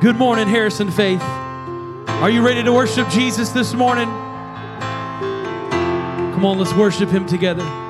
Good morning, Harrison Faith. Are you ready to worship Jesus this morning? Come on, let's worship him together.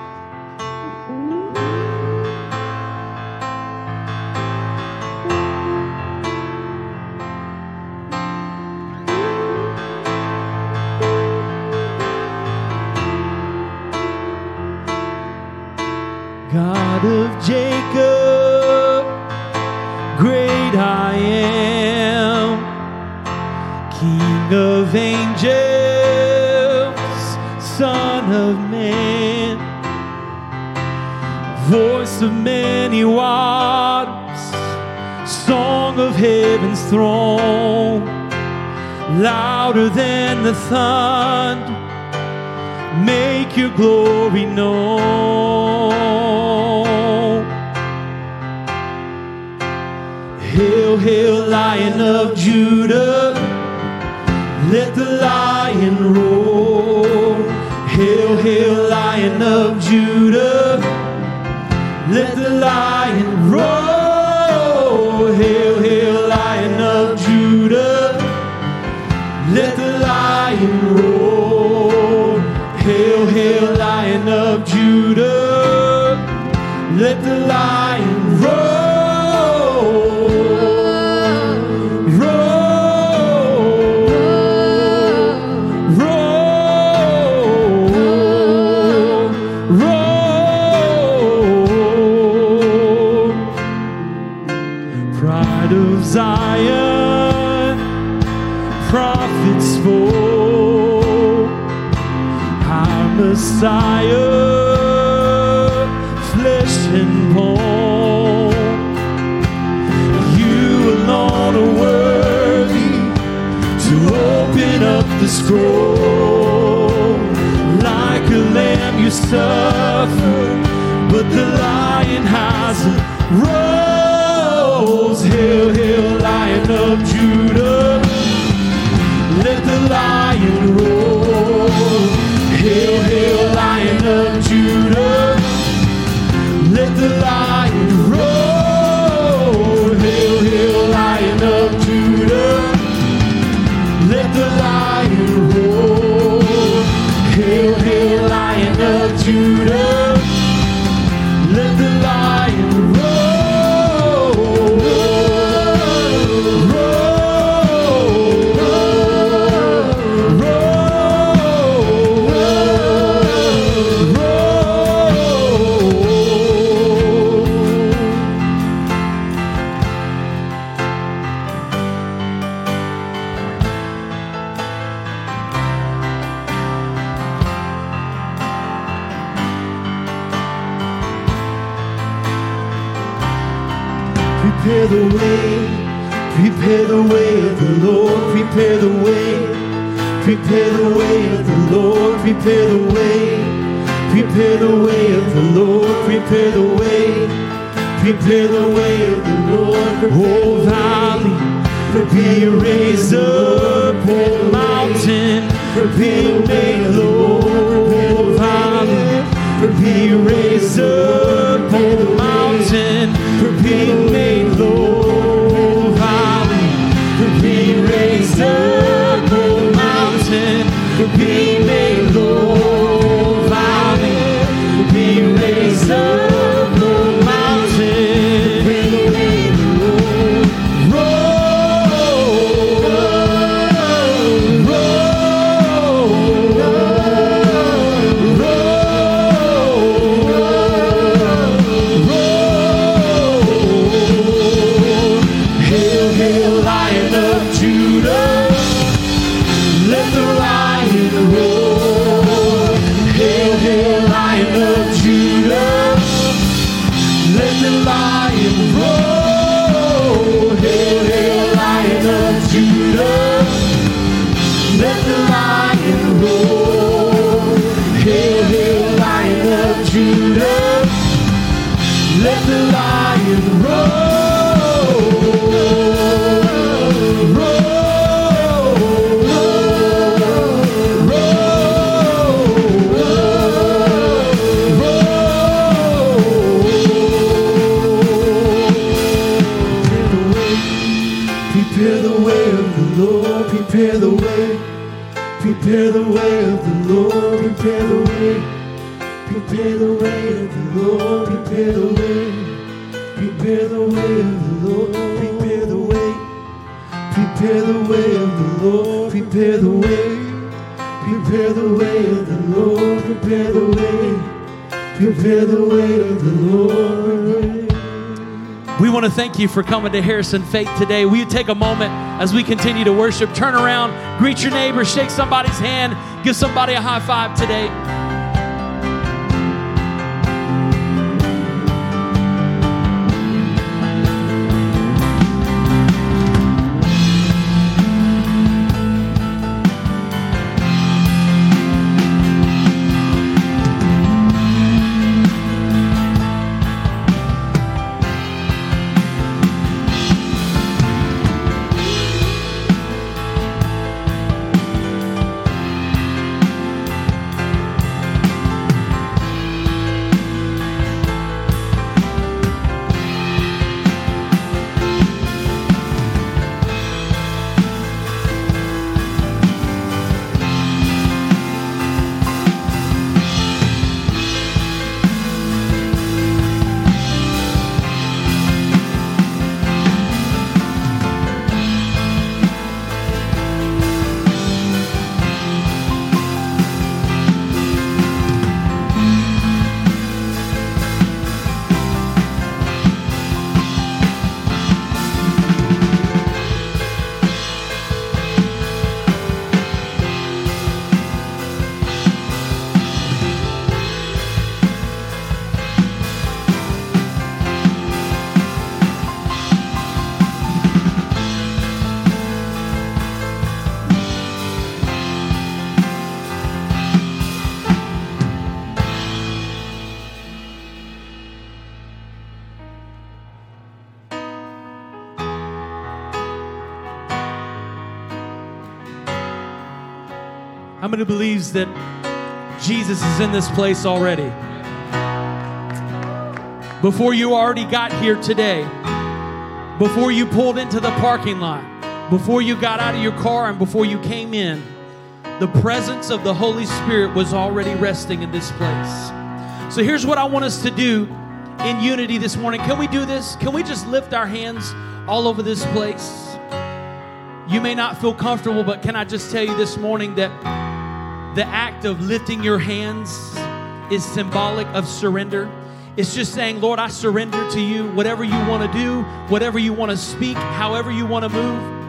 Make your glory known. the scroll. Like a lamb, you suffer, but the lion has a rose. Hail, hail, lion of Judah. Let the lion roar. Hail, hail, lion of Judah. you for coming to Harrison Faith today. Will you take a moment as we continue to worship? Turn around, greet your neighbor, shake somebody's hand, give somebody a high five today. How many believes that Jesus is in this place already? Before you already got here today, before you pulled into the parking lot, before you got out of your car and before you came in, the presence of the Holy Spirit was already resting in this place. So here's what I want us to do in unity this morning. Can we do this? Can we just lift our hands all over this place? You may not feel comfortable, but can I just tell you this morning that the act of lifting your hands is symbolic of surrender. It's just saying, Lord, I surrender to you. Whatever you want to do, whatever you want to speak, however you want to move.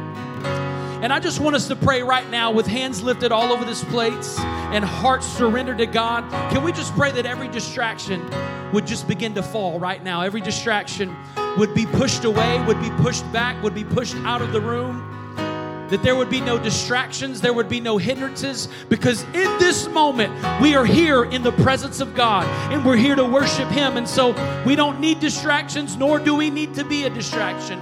And I just want us to pray right now with hands lifted all over this place and hearts surrendered to God. Can we just pray that every distraction would just begin to fall right now? Every distraction would be pushed away, would be pushed back, would be pushed out of the room that there would be no distractions, there would be no hindrances, because in this moment, we are here in the presence of God and we're here to worship Him. And so we don't need distractions, nor do we need to be a distraction.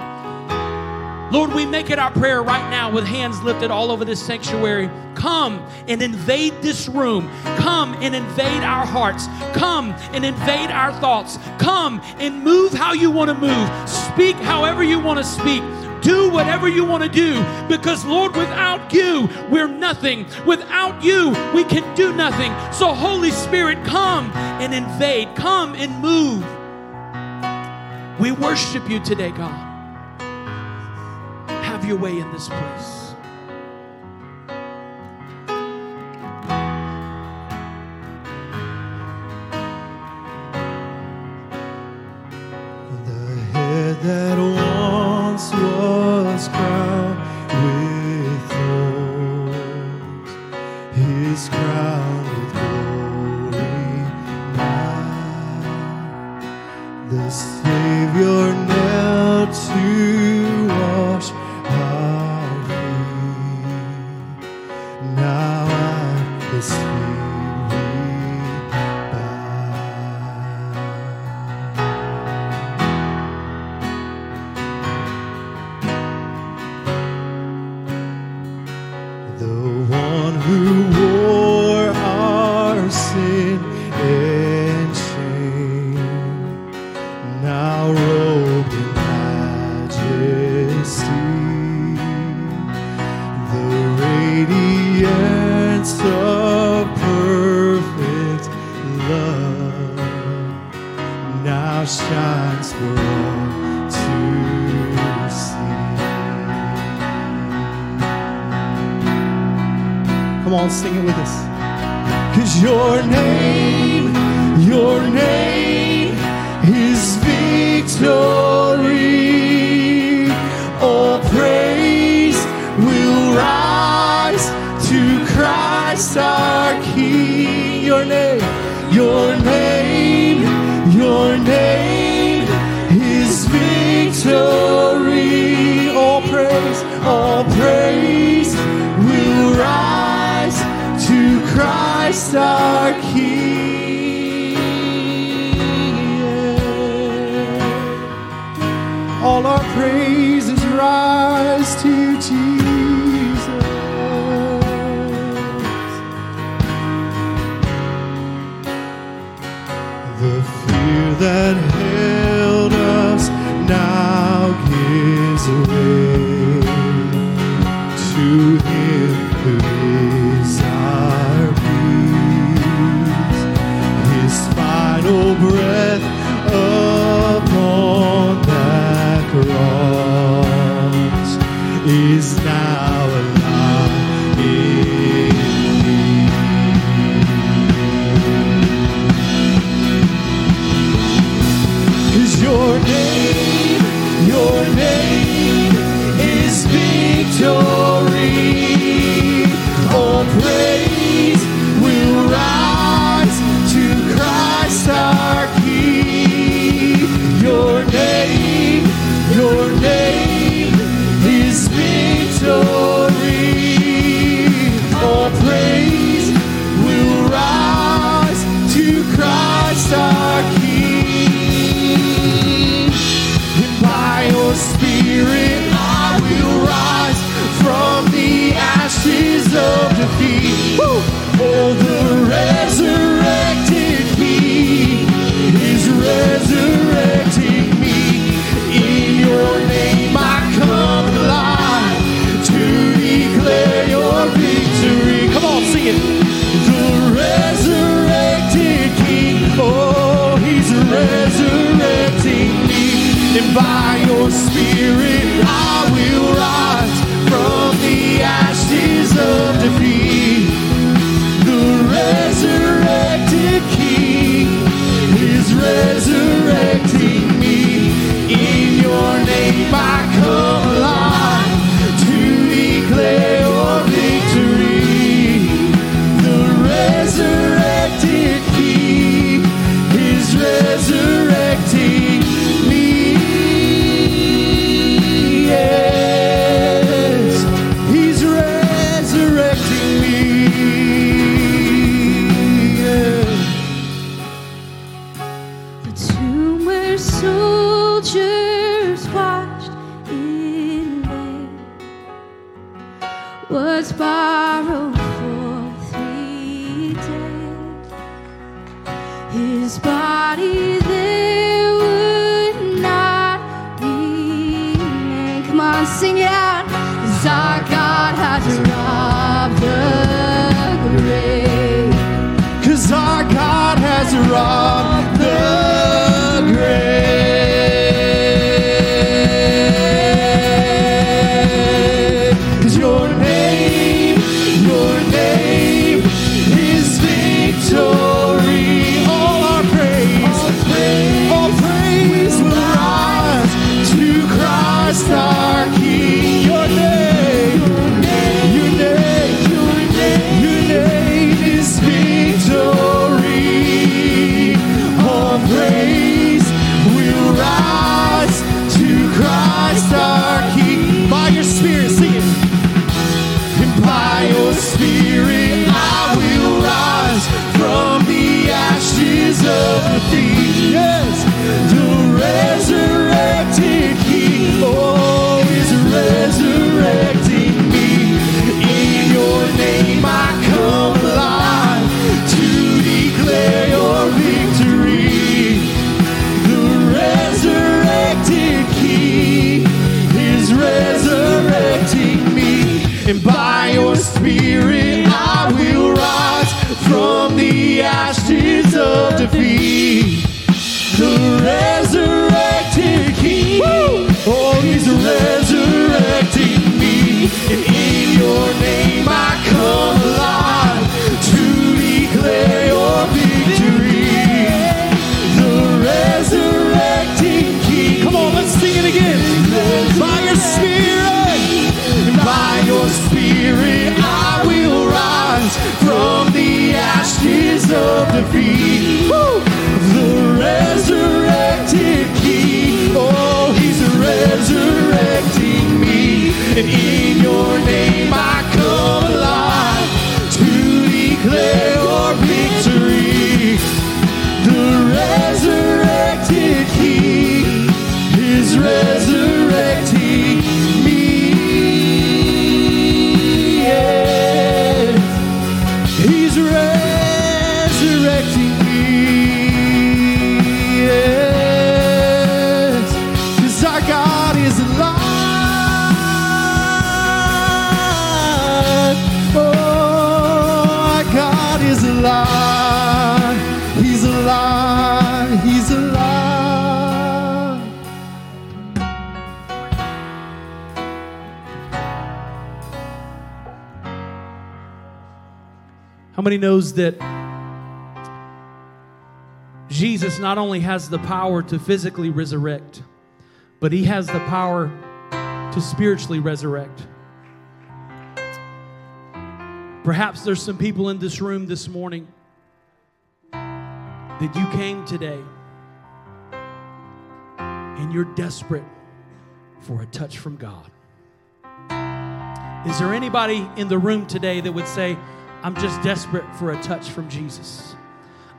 Lord, we make it our prayer right now with hands lifted all over this sanctuary. Come and invade this room. Come and invade our hearts. Come and invade our thoughts. Come and move how you want to move. Speak however you want to speak. Do whatever you want to do because, Lord, without you, we're nothing. Without you, we can do nothing. So, Holy Spirit, come and invade, come and move. We worship you today, God. Have your way in this place. The power to physically resurrect, but he has the power to spiritually resurrect? Perhaps there's some people in this room this morning that you came today and you're desperate for a touch from God. Is there anybody in the room today that would say, I'm just desperate for a touch from Jesus?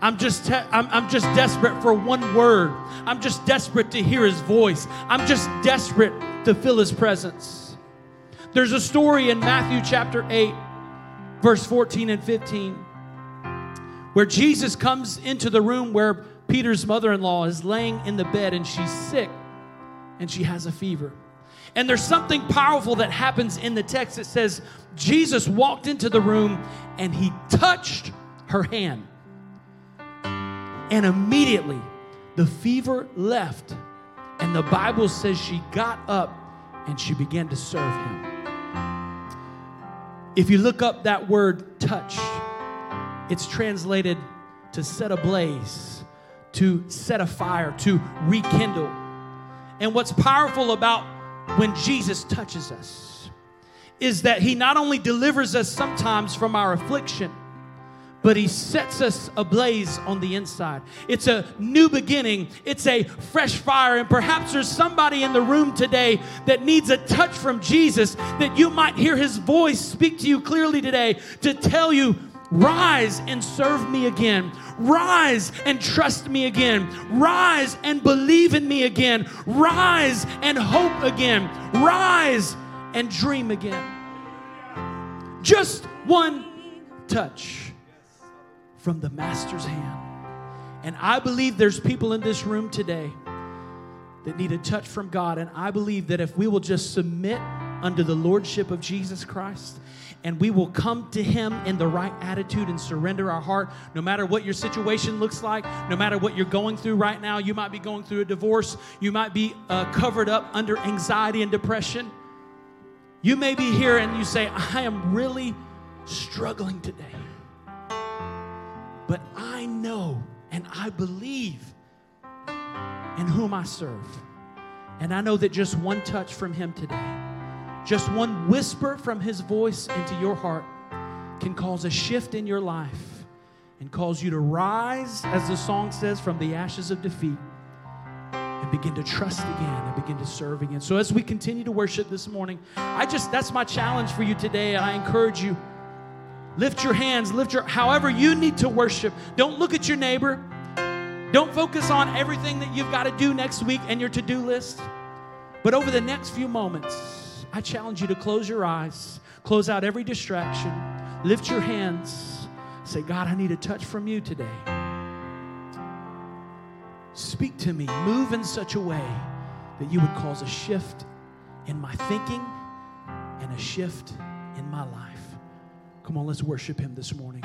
I'm just, te- I'm, I'm just desperate for one word. I'm just desperate to hear his voice. I'm just desperate to feel his presence. There's a story in Matthew chapter 8, verse 14 and 15, where Jesus comes into the room where Peter's mother in law is laying in the bed and she's sick and she has a fever. And there's something powerful that happens in the text that says Jesus walked into the room and he touched her hand. And immediately the fever left. And the Bible says she got up and she began to serve him. If you look up that word touch, it's translated to set ablaze, to set a fire, to rekindle. And what's powerful about when Jesus touches us is that he not only delivers us sometimes from our affliction, but he sets us ablaze on the inside. It's a new beginning, it's a fresh fire. And perhaps there's somebody in the room today that needs a touch from Jesus, that you might hear his voice speak to you clearly today to tell you, Rise and serve me again. Rise and trust me again. Rise and believe in me again. Rise and hope again. Rise and dream again. Just one touch from the Master's hand. And I believe there's people in this room today that need a touch from God. And I believe that if we will just submit under the Lordship of Jesus Christ and we will come to Him in the right attitude and surrender our heart, no matter what your situation looks like, no matter what you're going through right now. You might be going through a divorce, you might be uh, covered up under anxiety and depression. You may be here and you say, I am really struggling today. But I know and I believe in whom I serve. And I know that just one touch from Him today, just one whisper from His voice into your heart, can cause a shift in your life and cause you to rise, as the song says, from the ashes of defeat and begin to trust again and begin to serve again. So, as we continue to worship this morning, I just, that's my challenge for you today. I encourage you lift your hands, lift your, however you need to worship. Don't look at your neighbor. Don't focus on everything that you've got to do next week and your to do list. But over the next few moments, I challenge you to close your eyes, close out every distraction, lift your hands, say, God, I need a touch from you today. Speak to me, move in such a way that you would cause a shift in my thinking and a shift in my life. Come on, let's worship Him this morning.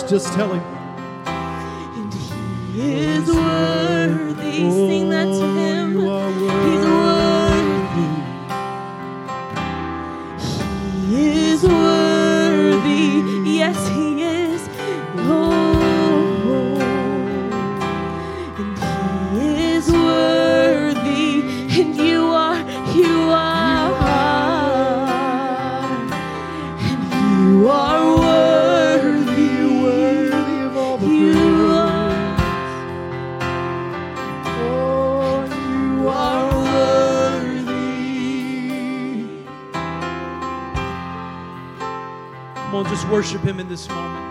just tell him, just worship Him in this moment.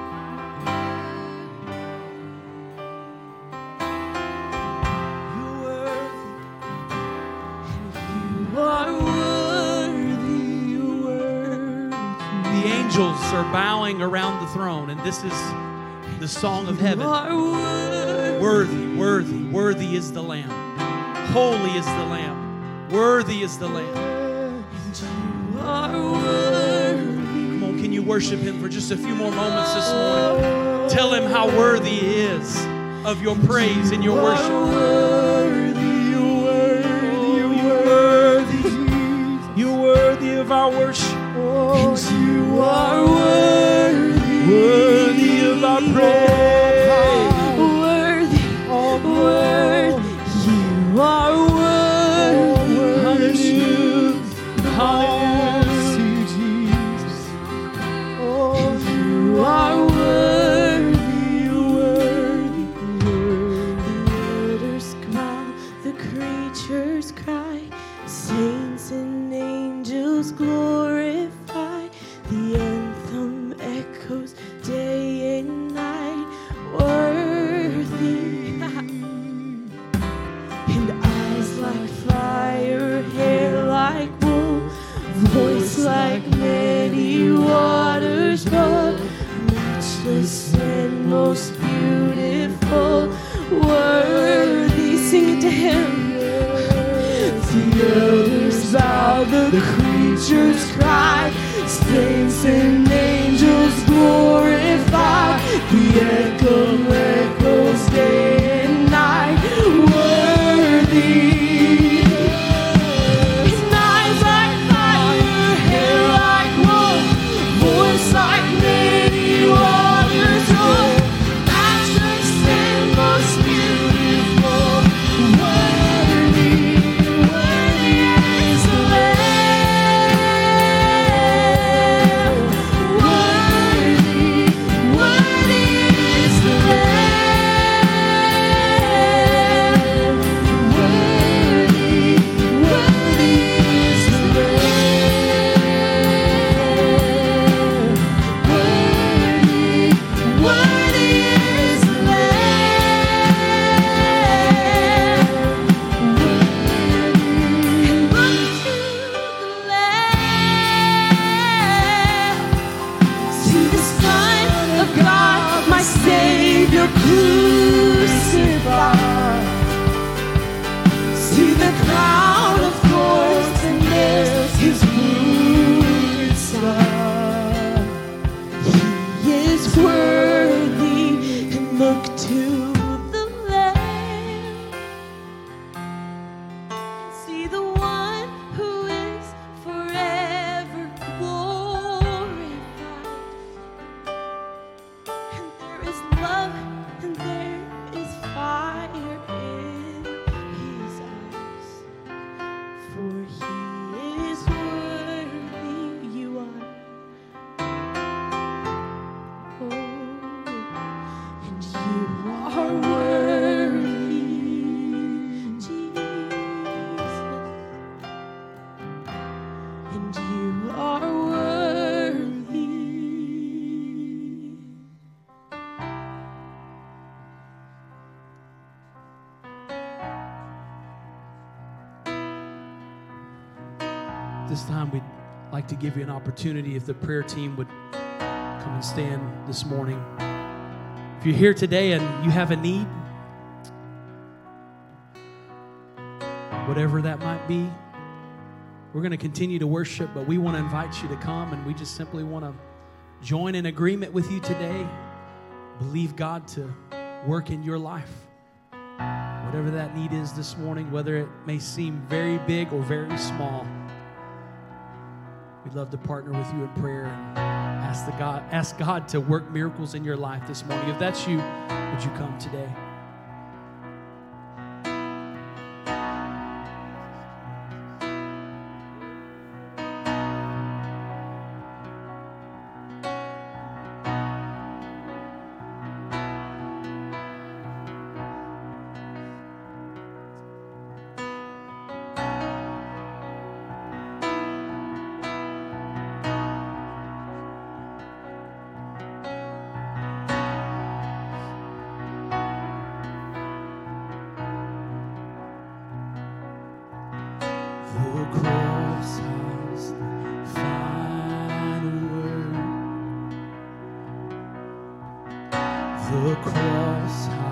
are bowing around the throne, and this is the song of heaven. Worthy, worthy, worthy is the Lamb. Holy is the Lamb. Worthy is the Lamb. Worship Him for just a few more moments this morning? Tell Him how worthy He is of your praise and your worship. worthy, you're worthy, you're worthy, you're worthy of our worship. And you are worthy. Worthy of our praise. Opportunity if the prayer team would come and stand this morning. If you're here today and you have a need, whatever that might be, we're going to continue to worship, but we want to invite you to come and we just simply want to join in agreement with you today. Believe God to work in your life. Whatever that need is this morning, whether it may seem very big or very small. We'd love to partner with you in prayer and ask the God, ask God to work miracles in your life this morning. If that's you, would you come today? Cross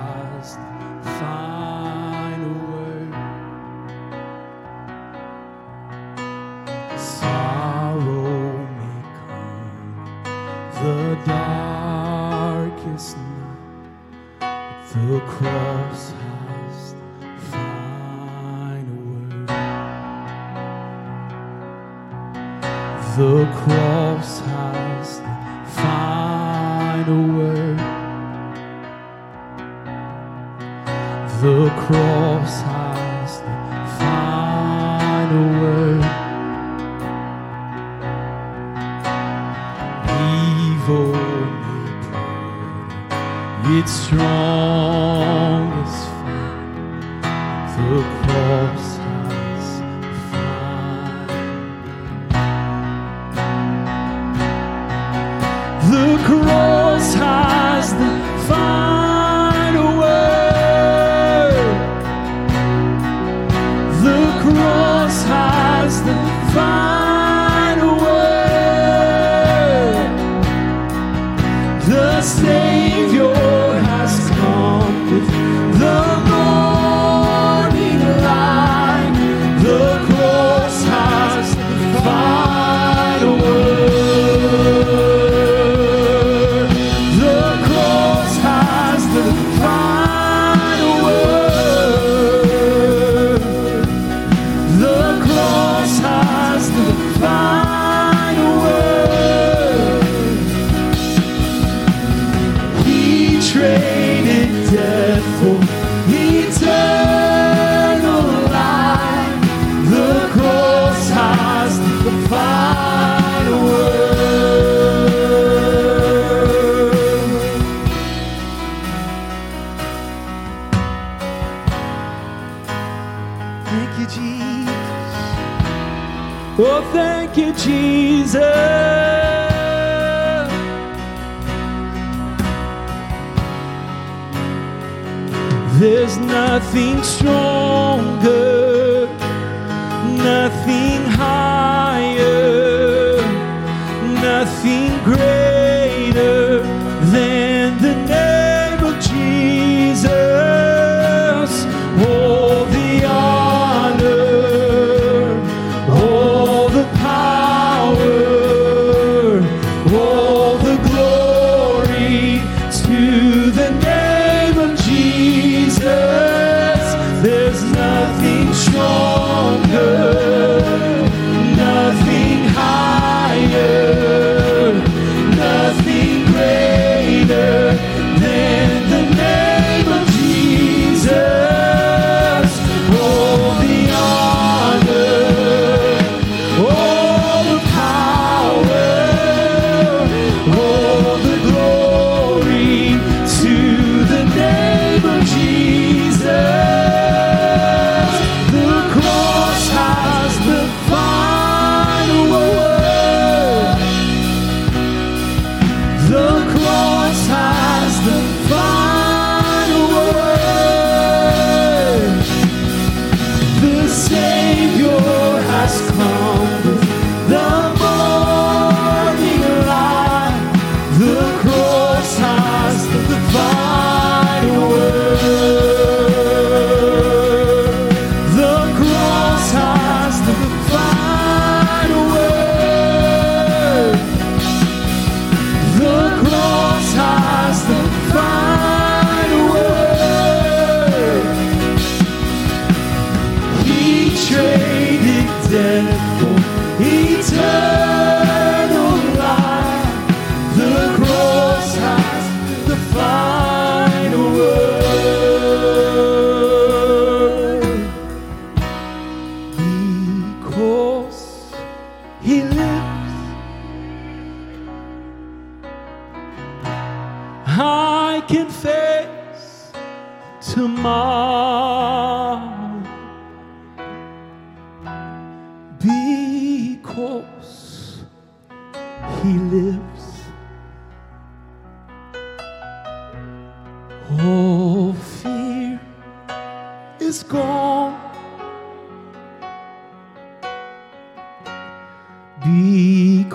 Because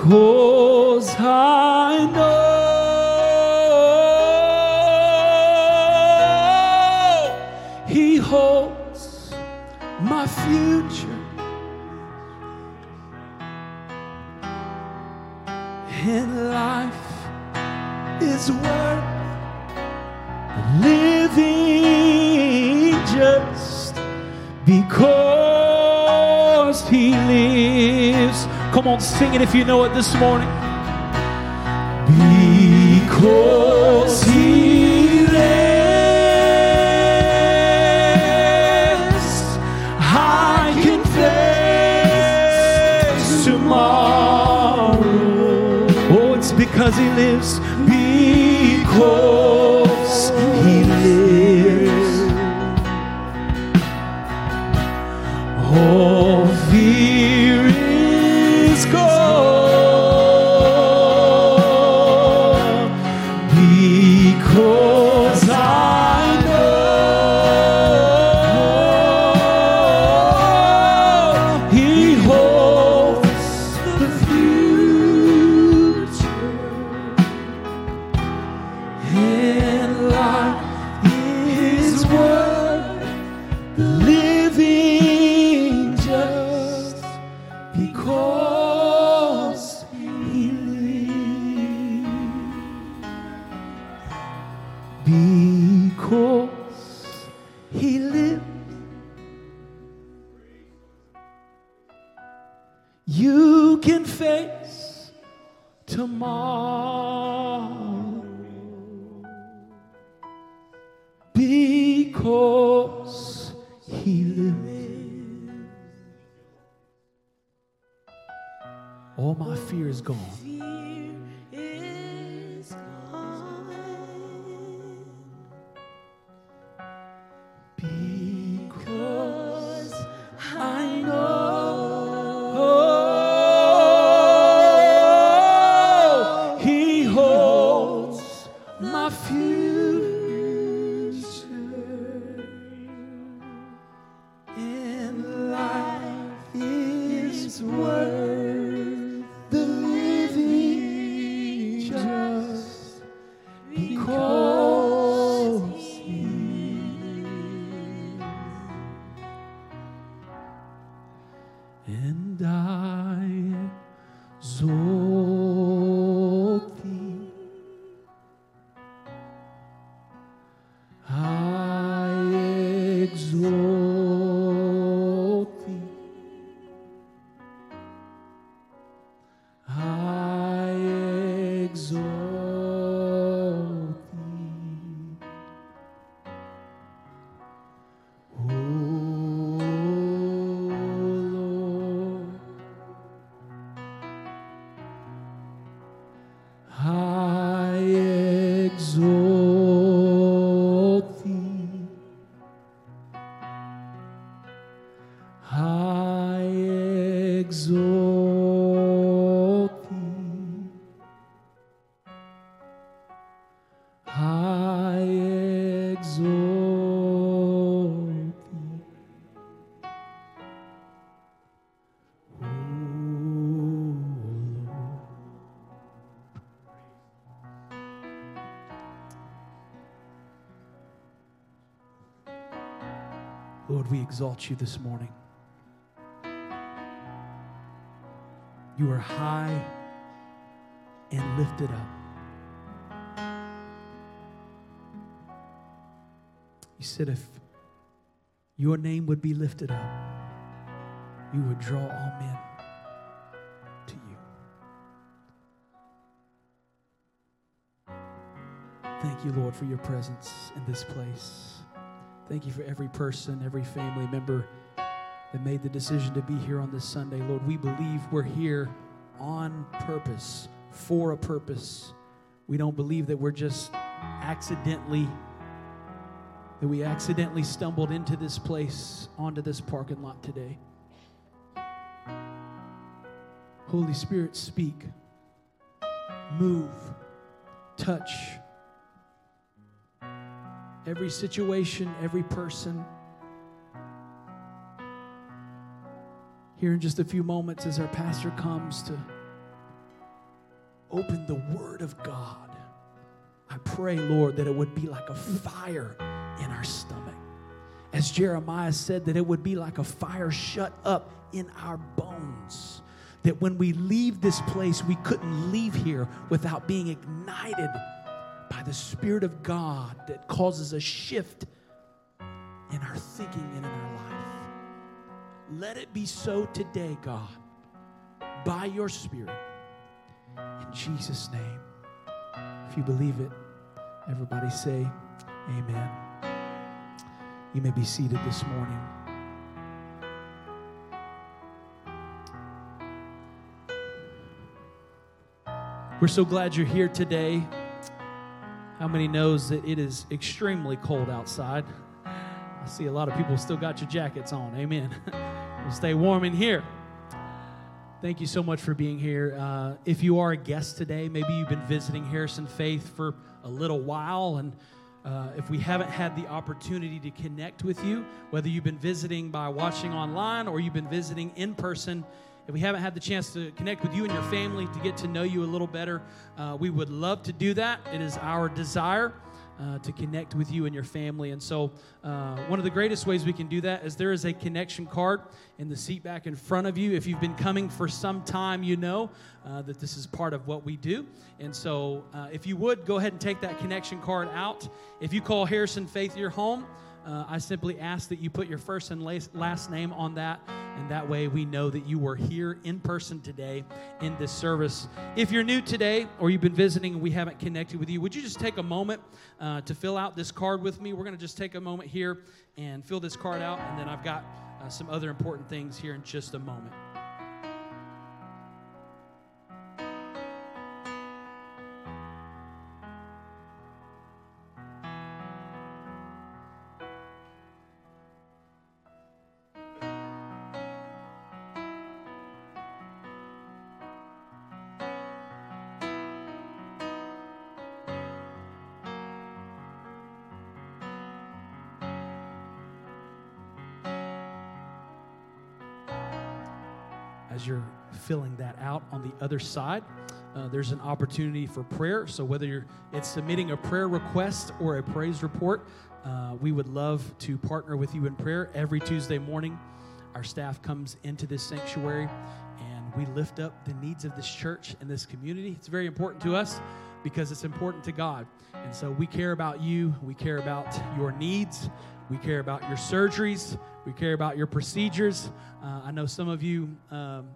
I know He holds my future and life is worth living just because. Come on, sing it if you know it this morning. Because he lives, I can face tomorrow. Oh, it's because he lives. Because exalt you this morning. You are high and lifted up. You said if your name would be lifted up, you would draw all men to you. Thank you, Lord, for your presence in this place. Thank you for every person, every family member that made the decision to be here on this Sunday. Lord, we believe we're here on purpose, for a purpose. We don't believe that we're just accidentally, that we accidentally stumbled into this place, onto this parking lot today. Holy Spirit, speak, move, touch every situation, every person. Here in just a few moments, as our pastor comes to open the Word of God, I pray, Lord, that it would be like a fire in our stomach. As Jeremiah said, that it would be like a fire shut up in our bones. That when we leave this place, we couldn't leave here without being ignited the Spirit of God that causes a shift in our thinking and in our life. Let it be so today, God, by your Spirit. In Jesus' name. If you believe it, everybody say, Amen. You may be seated this morning. We're so glad you're here today. How many knows that it is extremely cold outside? I see a lot of people still got your jackets on. Amen. we'll stay warm in here. Thank you so much for being here. Uh, if you are a guest today, maybe you've been visiting Harrison Faith for a little while, and uh, if we haven't had the opportunity to connect with you, whether you've been visiting by watching online or you've been visiting in person, if we haven't had the chance to connect with you and your family to get to know you a little better, uh, we would love to do that. It is our desire. Uh, to connect with you and your family. And so, uh, one of the greatest ways we can do that is there is a connection card in the seat back in front of you. If you've been coming for some time, you know uh, that this is part of what we do. And so, uh, if you would, go ahead and take that connection card out. If you call Harrison Faith your home, uh, I simply ask that you put your first and last name on that, and that way we know that you were here in person today in this service. If you're new today or you've been visiting and we haven't connected with you, would you just take a moment uh, to fill out this card with me? We're going to just take a moment here and fill this card out, and then I've got uh, some other important things here in just a moment. Other side, uh, there's an opportunity for prayer. So whether you're it's submitting a prayer request or a praise report, uh, we would love to partner with you in prayer every Tuesday morning. Our staff comes into this sanctuary and we lift up the needs of this church and this community. It's very important to us because it's important to God. And so we care about you, we care about your needs, we care about your surgeries. We care about your procedures. Uh, I know some of you um,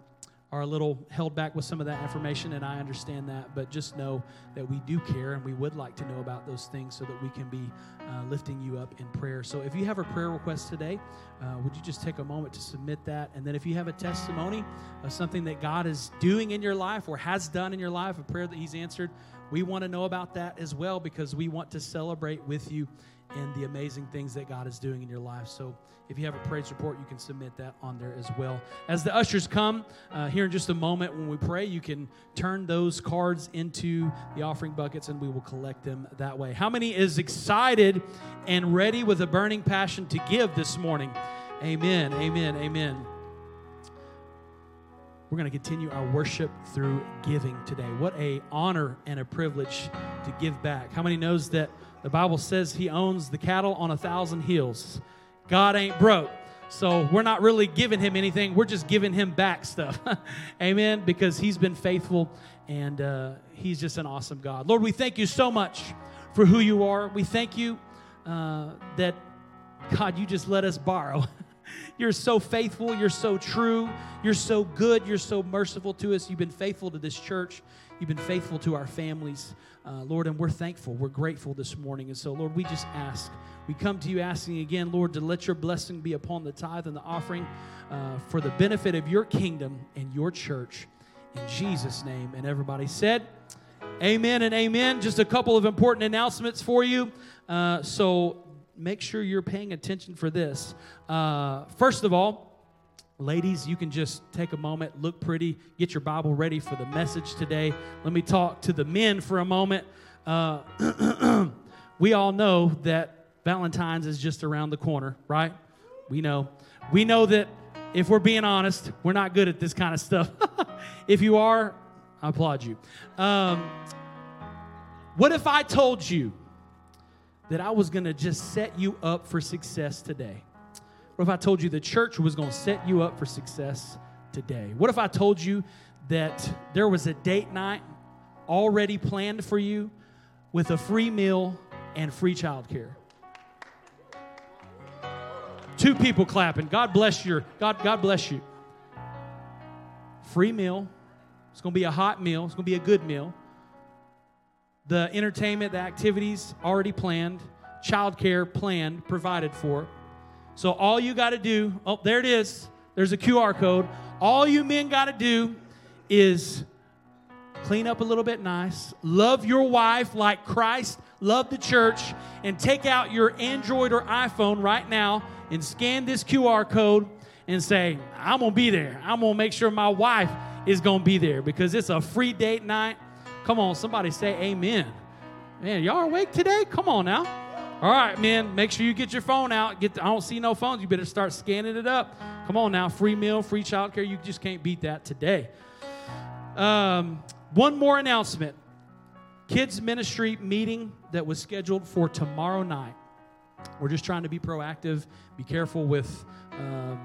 are a little held back with some of that information, and I understand that, but just know that we do care and we would like to know about those things so that we can be uh, lifting you up in prayer. So if you have a prayer request today, uh, would you just take a moment to submit that? And then if you have a testimony of something that God is doing in your life or has done in your life, a prayer that He's answered, we want to know about that as well because we want to celebrate with you and the amazing things that God is doing in your life. So if you have a praise report, you can submit that on there as well. As the ushers come uh, here in just a moment when we pray, you can turn those cards into the offering buckets and we will collect them that way. How many is excited and ready with a burning passion to give this morning? Amen, amen, amen. We're going to continue our worship through giving today. What a honor and a privilege to give back. How many knows that the Bible says he owns the cattle on a thousand hills. God ain't broke. So we're not really giving him anything. We're just giving him back stuff. Amen. Because he's been faithful and uh, he's just an awesome God. Lord, we thank you so much for who you are. We thank you uh, that, God, you just let us borrow. You're so faithful. You're so true. You're so good. You're so merciful to us. You've been faithful to this church. You've been faithful to our families, uh, Lord, and we're thankful. We're grateful this morning. And so, Lord, we just ask, we come to you asking again, Lord, to let your blessing be upon the tithe and the offering uh, for the benefit of your kingdom and your church. In Jesus' name. And everybody said, Amen and amen. Just a couple of important announcements for you. Uh, so make sure you're paying attention for this. Uh, first of all, Ladies, you can just take a moment, look pretty, get your Bible ready for the message today. Let me talk to the men for a moment. Uh, we all know that Valentine's is just around the corner, right? We know. We know that if we're being honest, we're not good at this kind of stuff. if you are, I applaud you. Um, what if I told you that I was going to just set you up for success today? What if I told you the church was going to set you up for success today? What if I told you that there was a date night already planned for you with a free meal and free childcare? Two people clapping. God bless your God. God bless you. Free meal. It's going to be a hot meal. It's going to be a good meal. The entertainment, the activities already planned. Childcare planned, provided for. So all you got to do. Oh, there it is. There's a QR code. All you men got to do is clean up a little bit nice, love your wife like Christ loved the church, and take out your Android or iPhone right now and scan this QR code and say, I'm going to be there. I'm going to make sure my wife is going to be there because it's a free date night. Come on, somebody say amen. Man, y'all awake today? Come on now. All right, man, make sure you get your phone out. Get the, I don't see no phones. You better start scanning it up. Come on now, free meal, free childcare. You just can't beat that today. Um, one more announcement kids ministry meeting that was scheduled for tomorrow night. We're just trying to be proactive, be careful with. Um,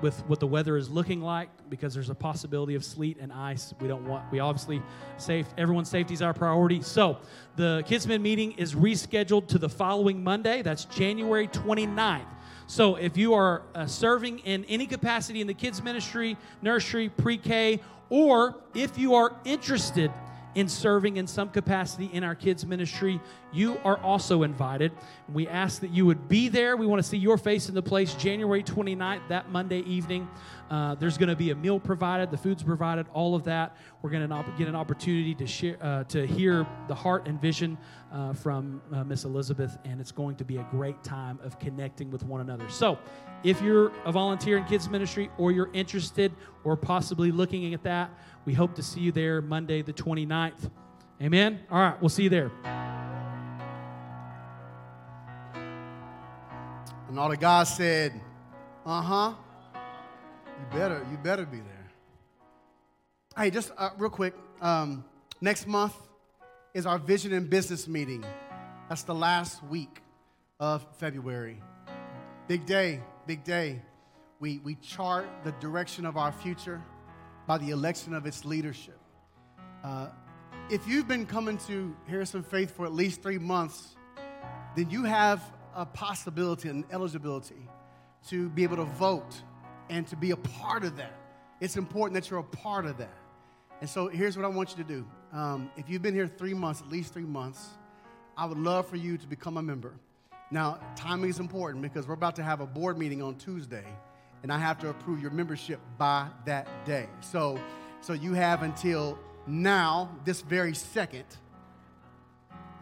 with what the weather is looking like because there's a possibility of sleet and ice. We don't want, we obviously, safe, everyone's safety is our priority. So the KidsMin meeting is rescheduled to the following Monday. That's January 29th. So if you are uh, serving in any capacity in the kids ministry, nursery, pre-K, or if you are interested in serving in some capacity in our kids ministry, you are also invited. We ask that you would be there. We want to see your face in the place January 29th, that Monday evening. Uh, there's going to be a meal provided, the food's provided, all of that. We're going to get an opportunity to share, uh, to hear the heart and vision uh, from uh, Miss Elizabeth, and it's going to be a great time of connecting with one another. So, if you're a volunteer in kids ministry, or you're interested, or possibly looking at that, we hope to see you there Monday, the 29th. Amen. All right, we'll see you there. And all the guys said, "Uh huh." You better, you better be there. Hey, just uh, real quick. Um, next month is our vision and business meeting. That's the last week of February. Big day, big day. We we chart the direction of our future by the election of its leadership. Uh, if you've been coming to Harrison Faith for at least three months, then you have a possibility and eligibility to be able to vote and to be a part of that. It's important that you're a part of that. And so here's what I want you to do. Um, if you've been here three months, at least three months, I would love for you to become a member. Now, timing is important because we're about to have a board meeting on Tuesday and I have to approve your membership by that day. So, so you have until now, this very second,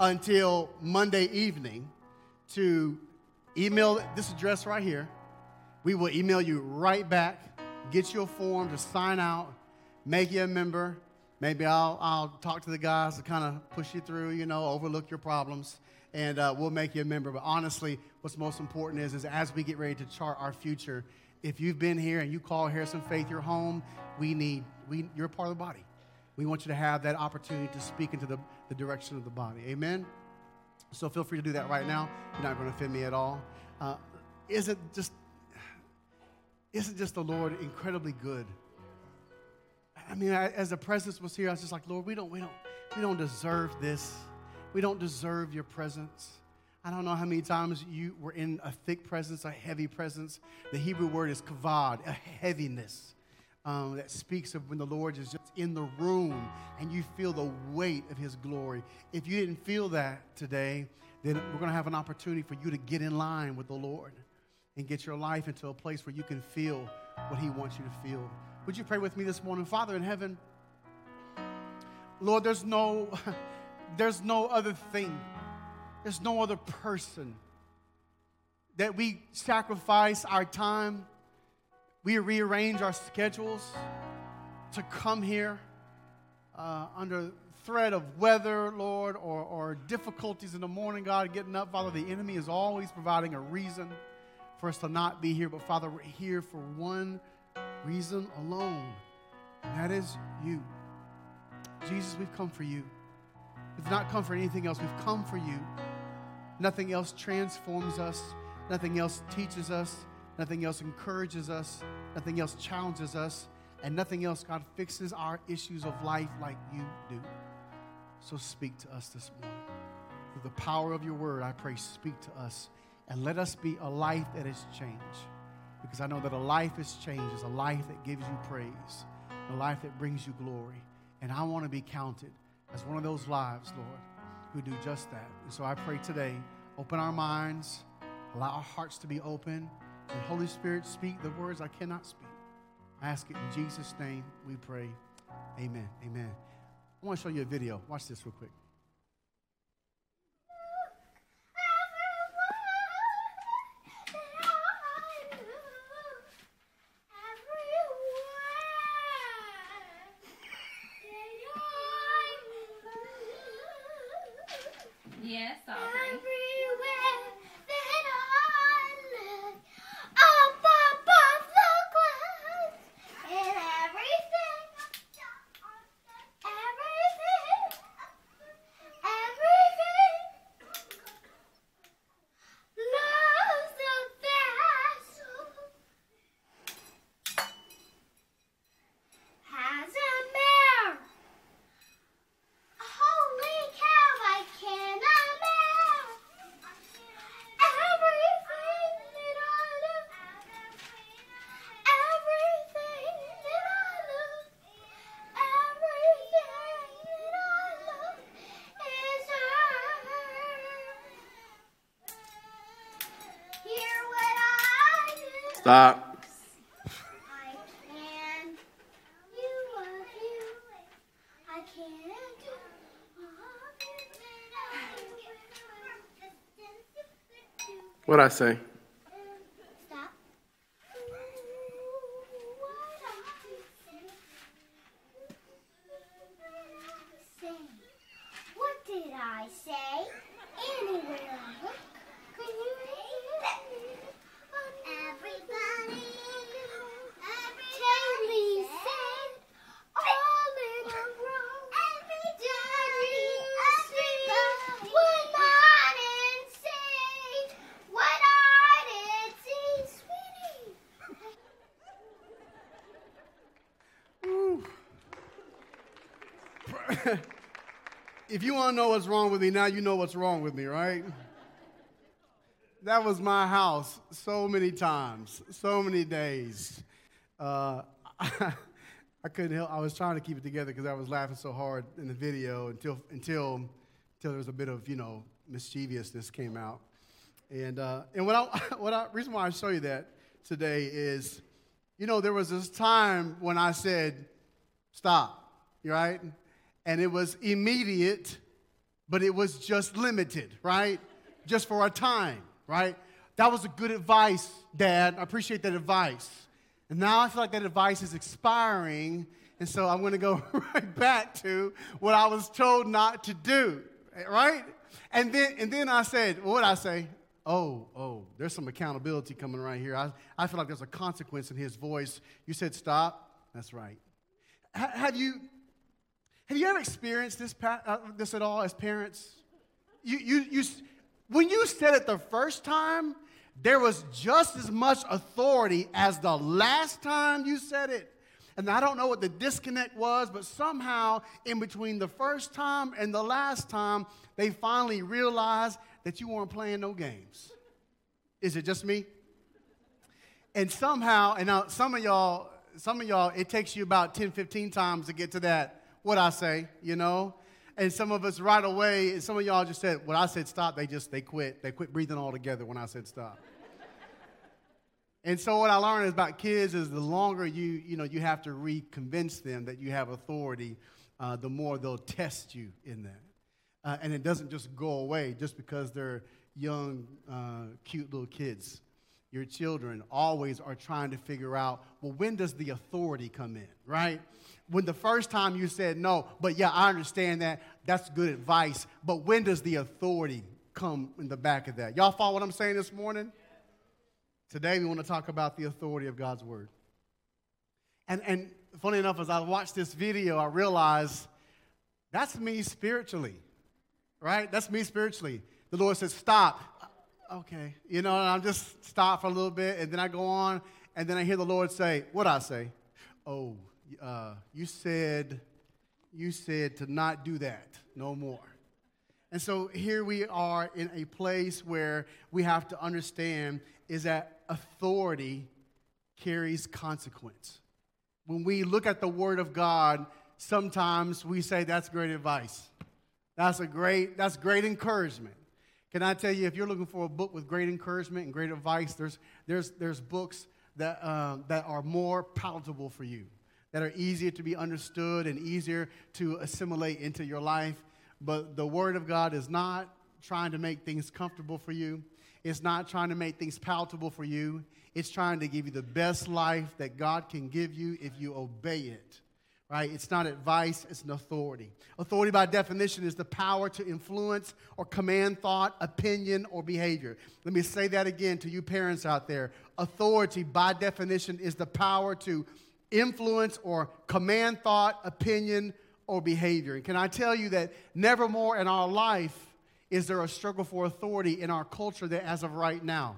until Monday evening to email this address right here. We will email you right back, get you a form to sign out, make you a member. Maybe I'll, I'll talk to the guys to kind of push you through, you know, overlook your problems, and uh, we'll make you a member. But honestly, what's most important is, is as we get ready to chart our future, if you've been here and you call Harrison Faith your home, we need, we, you're a part of the body. We want you to have that opportunity to speak into the, the direction of the body. Amen? So feel free to do that right now. You're not going to offend me at all. Uh, isn't just isn't just the Lord incredibly good? I mean, I, as the presence was here, I was just like, Lord, we don't, we don't, we don't deserve this. We don't deserve your presence. I don't know how many times you were in a thick presence, a heavy presence. The Hebrew word is kavod, a heaviness um, that speaks of when the Lord is just in the room and you feel the weight of his glory. If you didn't feel that today, then we're going to have an opportunity for you to get in line with the Lord and get your life into a place where you can feel what he wants you to feel. Would you pray with me this morning? Father in heaven, Lord, there's no, there's no other thing there's no other person that we sacrifice our time, we rearrange our schedules to come here uh, under threat of weather, Lord, or, or difficulties in the morning, God, getting up. Father, the enemy is always providing a reason for us to not be here. But Father, we're here for one reason alone, and that is you. Jesus, we've come for you. We've not come for anything else. We've come for you. Nothing else transforms us. Nothing else teaches us. Nothing else encourages us. Nothing else challenges us. And nothing else, God, fixes our issues of life like you do. So speak to us this morning. Through the power of your word, I pray, speak to us. And let us be a life that is changed. because I know that a life is changed is a life that gives you praise, a life that brings you glory. And I want to be counted as one of those lives, Lord, who do just that. And so I pray today, open our minds, allow our hearts to be open, and Holy Spirit, speak the words I cannot speak. I ask it in Jesus' name we pray. Amen. Amen. I want to show you a video. Watch this real quick. Yes, Aubrey. Everywhere that I look, up above the clouds, and everything, everything, everything loves the vessel has a mare. Holy cow, I cannot bear everything that I look, everything that I look, everything that I look is her. Hear what I do. Stop. I can. You love you. I can't do What I say? Stop. Say, what did I say? Anywhere I look, can you hear? Everybody, tell me, say, all in a row. Everybody, everybody, what I didn't say, what I didn't see, sweetie. If you want to know what's wrong with me, now you know what's wrong with me, right? That was my house so many times, so many days. Uh, I couldn't help. I was trying to keep it together because I was laughing so hard in the video until until until there was a bit of you know mischievousness came out. And uh, and what I what I reason why I show you that today is, you know, there was this time when I said, "Stop," right? And it was immediate, but it was just limited, right? Just for a time, right? That was a good advice, Dad. I appreciate that advice. And now I feel like that advice is expiring, and so I'm going to go right back to what I was told not to do, right? And then, and then I said, what I say? Oh, oh, there's some accountability coming right here. I, I feel like there's a consequence in his voice. You said stop. That's right. Ha- have you have you ever experienced this, uh, this at all as parents? You, you, you, when you said it the first time, there was just as much authority as the last time you said it. And I don't know what the disconnect was, but somehow in between the first time and the last time, they finally realized that you weren't playing no games. Is it just me? And somehow, and now some of y'all, some of y'all, it takes you about 10, 15 times to get to that, what I say, you know? And some of us right away, and some of y'all just said, when I said stop, they just, they quit. They quit breathing altogether when I said stop. and so what I learned is about kids is the longer you, you know, you have to reconvince them that you have authority, uh, the more they'll test you in that. Uh, and it doesn't just go away just because they're young, uh, cute little kids. Your children always are trying to figure out, well, when does the authority come in, right? When the first time you said no, but yeah, I understand that, that's good advice, but when does the authority come in the back of that? Y'all follow what I'm saying this morning? Today we want to talk about the authority of God's word. And, and funny enough, as I watched this video, I realized that's me spiritually, right? That's me spiritually. The Lord says, stop. Okay. You know, I'm just stop for a little bit, and then I go on, and then I hear the Lord say, what I say? Oh, uh, you said, you said to not do that no more. And so here we are in a place where we have to understand is that authority carries consequence. When we look at the Word of God, sometimes we say that's great advice. That's a great, that's great encouragement. Can I tell you, if you're looking for a book with great encouragement and great advice, there's, there's, there's books that, uh, that are more palatable for you, that are easier to be understood and easier to assimilate into your life. But the Word of God is not trying to make things comfortable for you, it's not trying to make things palatable for you. It's trying to give you the best life that God can give you if you obey it right? It's not advice, it's an authority. Authority, by definition, is the power to influence or command thought, opinion, or behavior. Let me say that again to you parents out there. Authority, by definition, is the power to influence or command thought, opinion, or behavior. And can I tell you that never more in our life is there a struggle for authority in our culture that as of right now.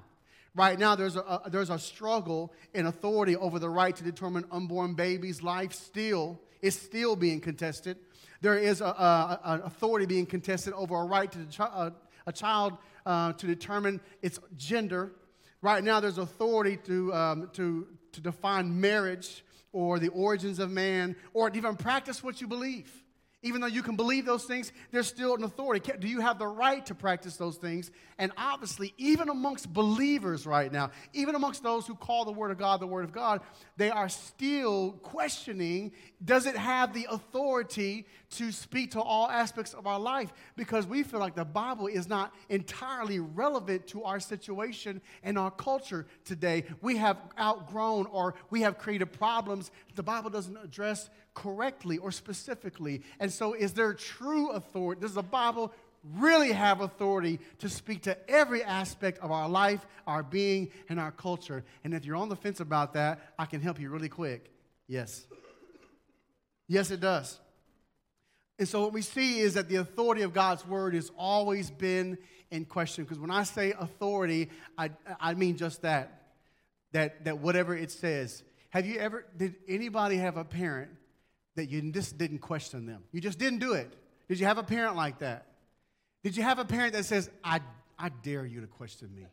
Right now, there's a, a, there's a struggle in authority over the right to determine unborn babies' life still is still being contested. There is an authority being contested over a right to a, a, child uh, to determine its gender. Right now, there's authority to, um, to, to define marriage or the origins of man or even practice what you believe. Even though you can believe those things, there's still an authority. Do you have the right to practice those things? And obviously, even amongst believers right now, even amongst those who call the Word of God the Word of God, they are still questioning does it have the authority to speak to all aspects of our life? Because we feel like the Bible is not entirely relevant to our situation and our culture today. We have outgrown or we have created problems the Bible doesn't address correctly or specifically. And so, is there true authority? Does the Bible really have authority to speak to every aspect of our life, our being, and our culture? And if you're on the fence about that, I can help you really quick. Yes. Yes, it does. And so, what we see is that the authority of God's word has always been in question. Because when I say authority, I, I mean just that. That, that whatever it says. Have you ever, did anybody have a parent that you just didn't question them. You just didn't do it. Did you have a parent like that? Did you have a parent that says, I, I dare you to question me?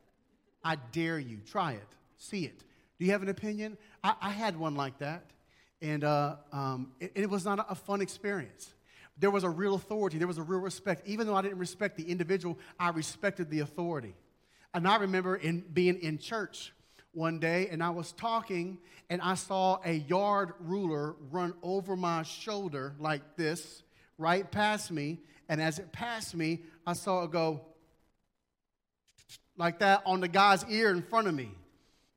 I dare you. Try it. See it. Do you have an opinion? I, I had one like that. And uh, um, it, it, was not a, fun experience. There was a real authority, there was a real respect. Even though I didn't respect the individual, I respected the authority. And I remember in, being in church one day and I was talking and I saw a yard ruler run over my shoulder like this, right past me. And as it passed me, I saw it go like that on the guy's ear in front of me.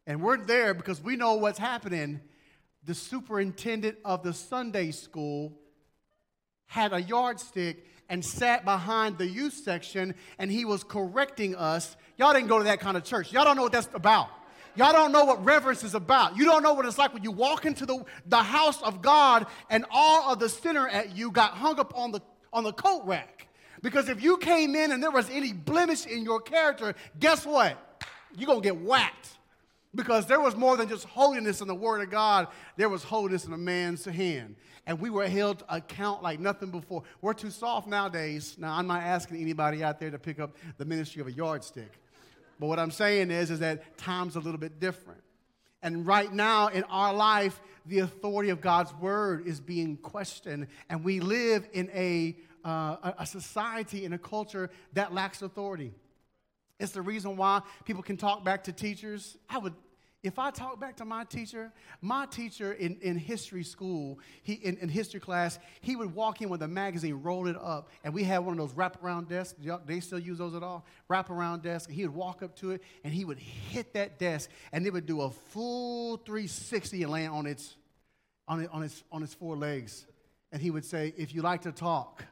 And we're there because we know what's happening. The superintendent of the Sunday school had a yardstick and sat behind the youth section and he was correcting us. Y'all didn't go to that kind of church. Y'all don't know what that's about. Y'all don't know what reverence is about. You don't know what it's like when you walk into the, the house of God and all of the sinner at you got hung up on the, on the coat rack. Because if you came in and there was any blemish in your character, guess what? You're going to get whacked. Because there was more than just holiness in the Word of God, there was holiness in a man's hand. And we were held to account like nothing before. We're too soft nowadays. Now, I'm not asking anybody out there to pick up the ministry of a yardstick. But what I'm saying is, is that time's a little bit different. And right now in our life, the authority of God's word is being questioned. And we live in a, uh, a society, in a culture that lacks authority. It's the reason why people can talk back to teachers. I would if I talk back to my teacher, my teacher in, in history school, he, in, in history class, he would walk in with a magazine, roll it up, and we had one of those wraparound desks. They still use those at all? Wraparound desk. He would walk up to it, and he would hit that desk, and it would do a full 360 and land on its, on, it, on, its, on its four legs. And he would say, if you like to talk,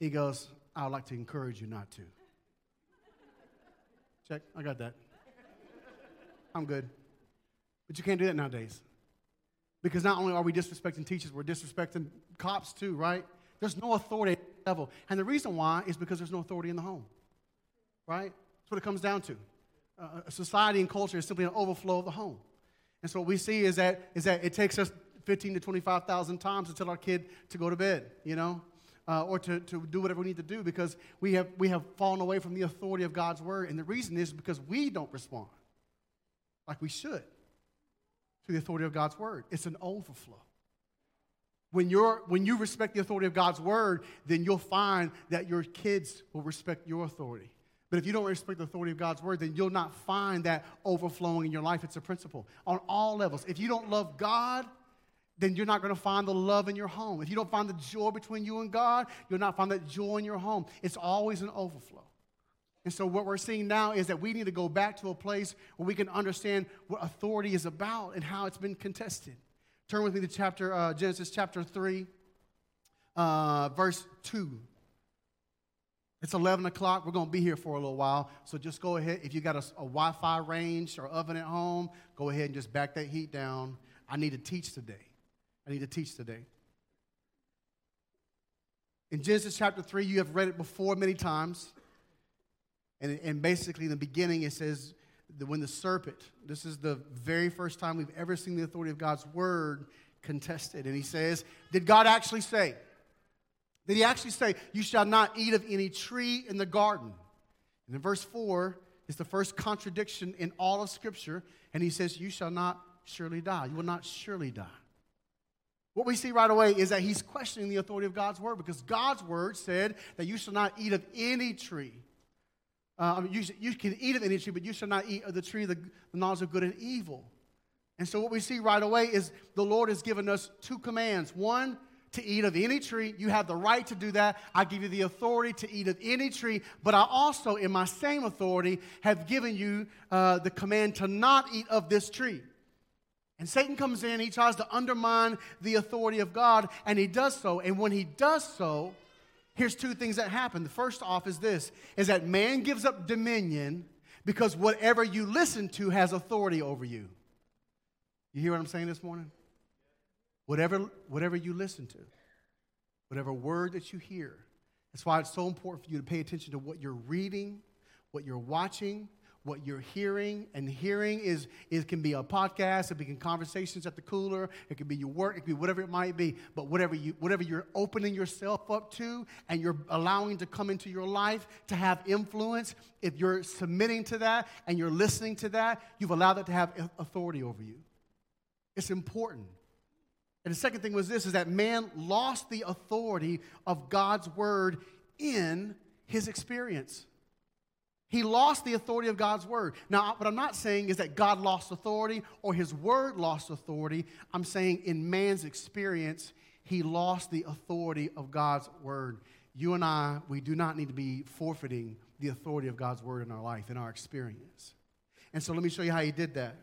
he goes, I would like to encourage you not to. Check, I got that. I'm good. But you can't do that nowadays. Because not only are we disrespecting teachers, we're disrespecting cops too, right? There's no authority level. And the reason why is because there's no authority in the home, right? That's what it comes down to. Uh, society and culture is simply an overflow of the home. And so what we see is that, is that it takes us 15 to 25,000 times to tell our kid to go to bed, you know, uh, or to, to do whatever we need to do because we have, we have fallen away from the authority of God's word. And the reason is because we don't respond like we should. To the authority of God's word. It's an overflow. When, you're, when you respect the authority of God's word, then you'll find that your kids will respect your authority. But if you don't respect the authority of God's word, then you'll not find that overflowing in your life. It's a principle on all levels. If you don't love God, then you're not going to find the love in your home. If you don't find the joy between you and God, you'll not find that joy in your home. It's always an overflow. And so, what we're seeing now is that we need to go back to a place where we can understand what authority is about and how it's been contested. Turn with me to chapter uh, Genesis chapter three, uh, verse two. It's 11 o'clock. We're going to be here for a little while. So just go ahead. If you got a, a Wi Fi range or oven at home, go ahead and just back that heat down. I need to teach today. I need to teach today. In Genesis chapter 3, you have read it before many times. And, and basically, in the beginning, it says that when the serpent, this is the very first time we've ever seen the authority of God's word contested. And he says, Did God actually say? Did he actually say, You shall not eat of any tree in the garden? And in verse 4 is the first contradiction in all of Scripture. And he says, You shall not surely die. You will not surely die. What we see right away is that he's questioning the authority of God's word because God's word said that you shall not eat of any tree. Uh, you, you can eat of any tree, but you shall not eat of the tree of the, the knowledge of good and evil. And so, what we see right away is the Lord has given us two commands. One, to eat of any tree. You have the right to do that. I give you the authority to eat of any tree, but I also, in my same authority, have given you uh, the command to not eat of this tree. And Satan comes in, he tries to undermine the authority of God, and he does so. And when he does so, here's two things that happen. The first off is this is that man gives up dominion because whatever you listen to has authority over you. You hear what I'm saying this morning? Whatever, whatever you listen to, whatever word that you hear. That's why it's so important for you to pay attention to what you're reading, what you're watching, what you're hearing. And hearing is, it can be a podcast, it can be conversations at the cooler, it can be your work, it can be whatever it might be. But whatever you whatever you're opening yourself up to and you're allowing to come into your life to have influence, if you're submitting to that and you're listening to that, you've allowed that to have authority over you. It's important. And the second thing was this is that man lost the authority of God's word in his experience. He lost the authority of God's word. Now, what I'm not saying is that God lost authority or his word lost authority. I'm saying in man's experience, he lost the authority of God's word. You and I, we do not need to be forfeiting the authority of God's word in our life, in our experience. And so let me show you how he did that.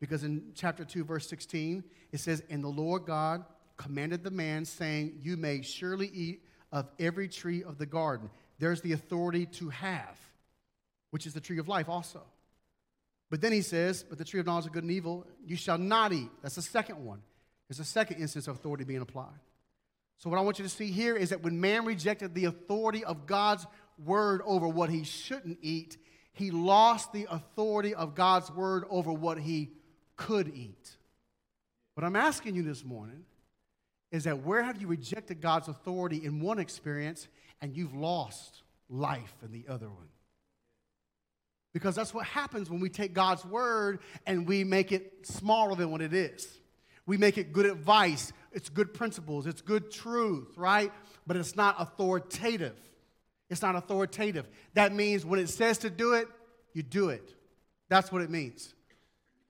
Because in chapter 2, verse 16, it says, And the Lord God commanded the man, saying, You may surely eat of every tree of the garden. There's the authority to have, which is the tree of life also. But then he says, But the tree of knowledge of good and evil, you shall not eat. That's the second one. There's a second instance of authority being applied. So, what I want you to see here is that when man rejected the authority of God's word over what he shouldn't eat, he lost the authority of God's word over what he could eat. What I'm asking you this morning is that where have you rejected God's authority in one experience and you've lost life in the other one? Because that's what happens when we take God's word and we make it smaller than what it is. We make it good advice, it's good principles, it's good truth, right? But it's not authoritative. It's not authoritative. That means when it says to do it, you do it. That's what it means.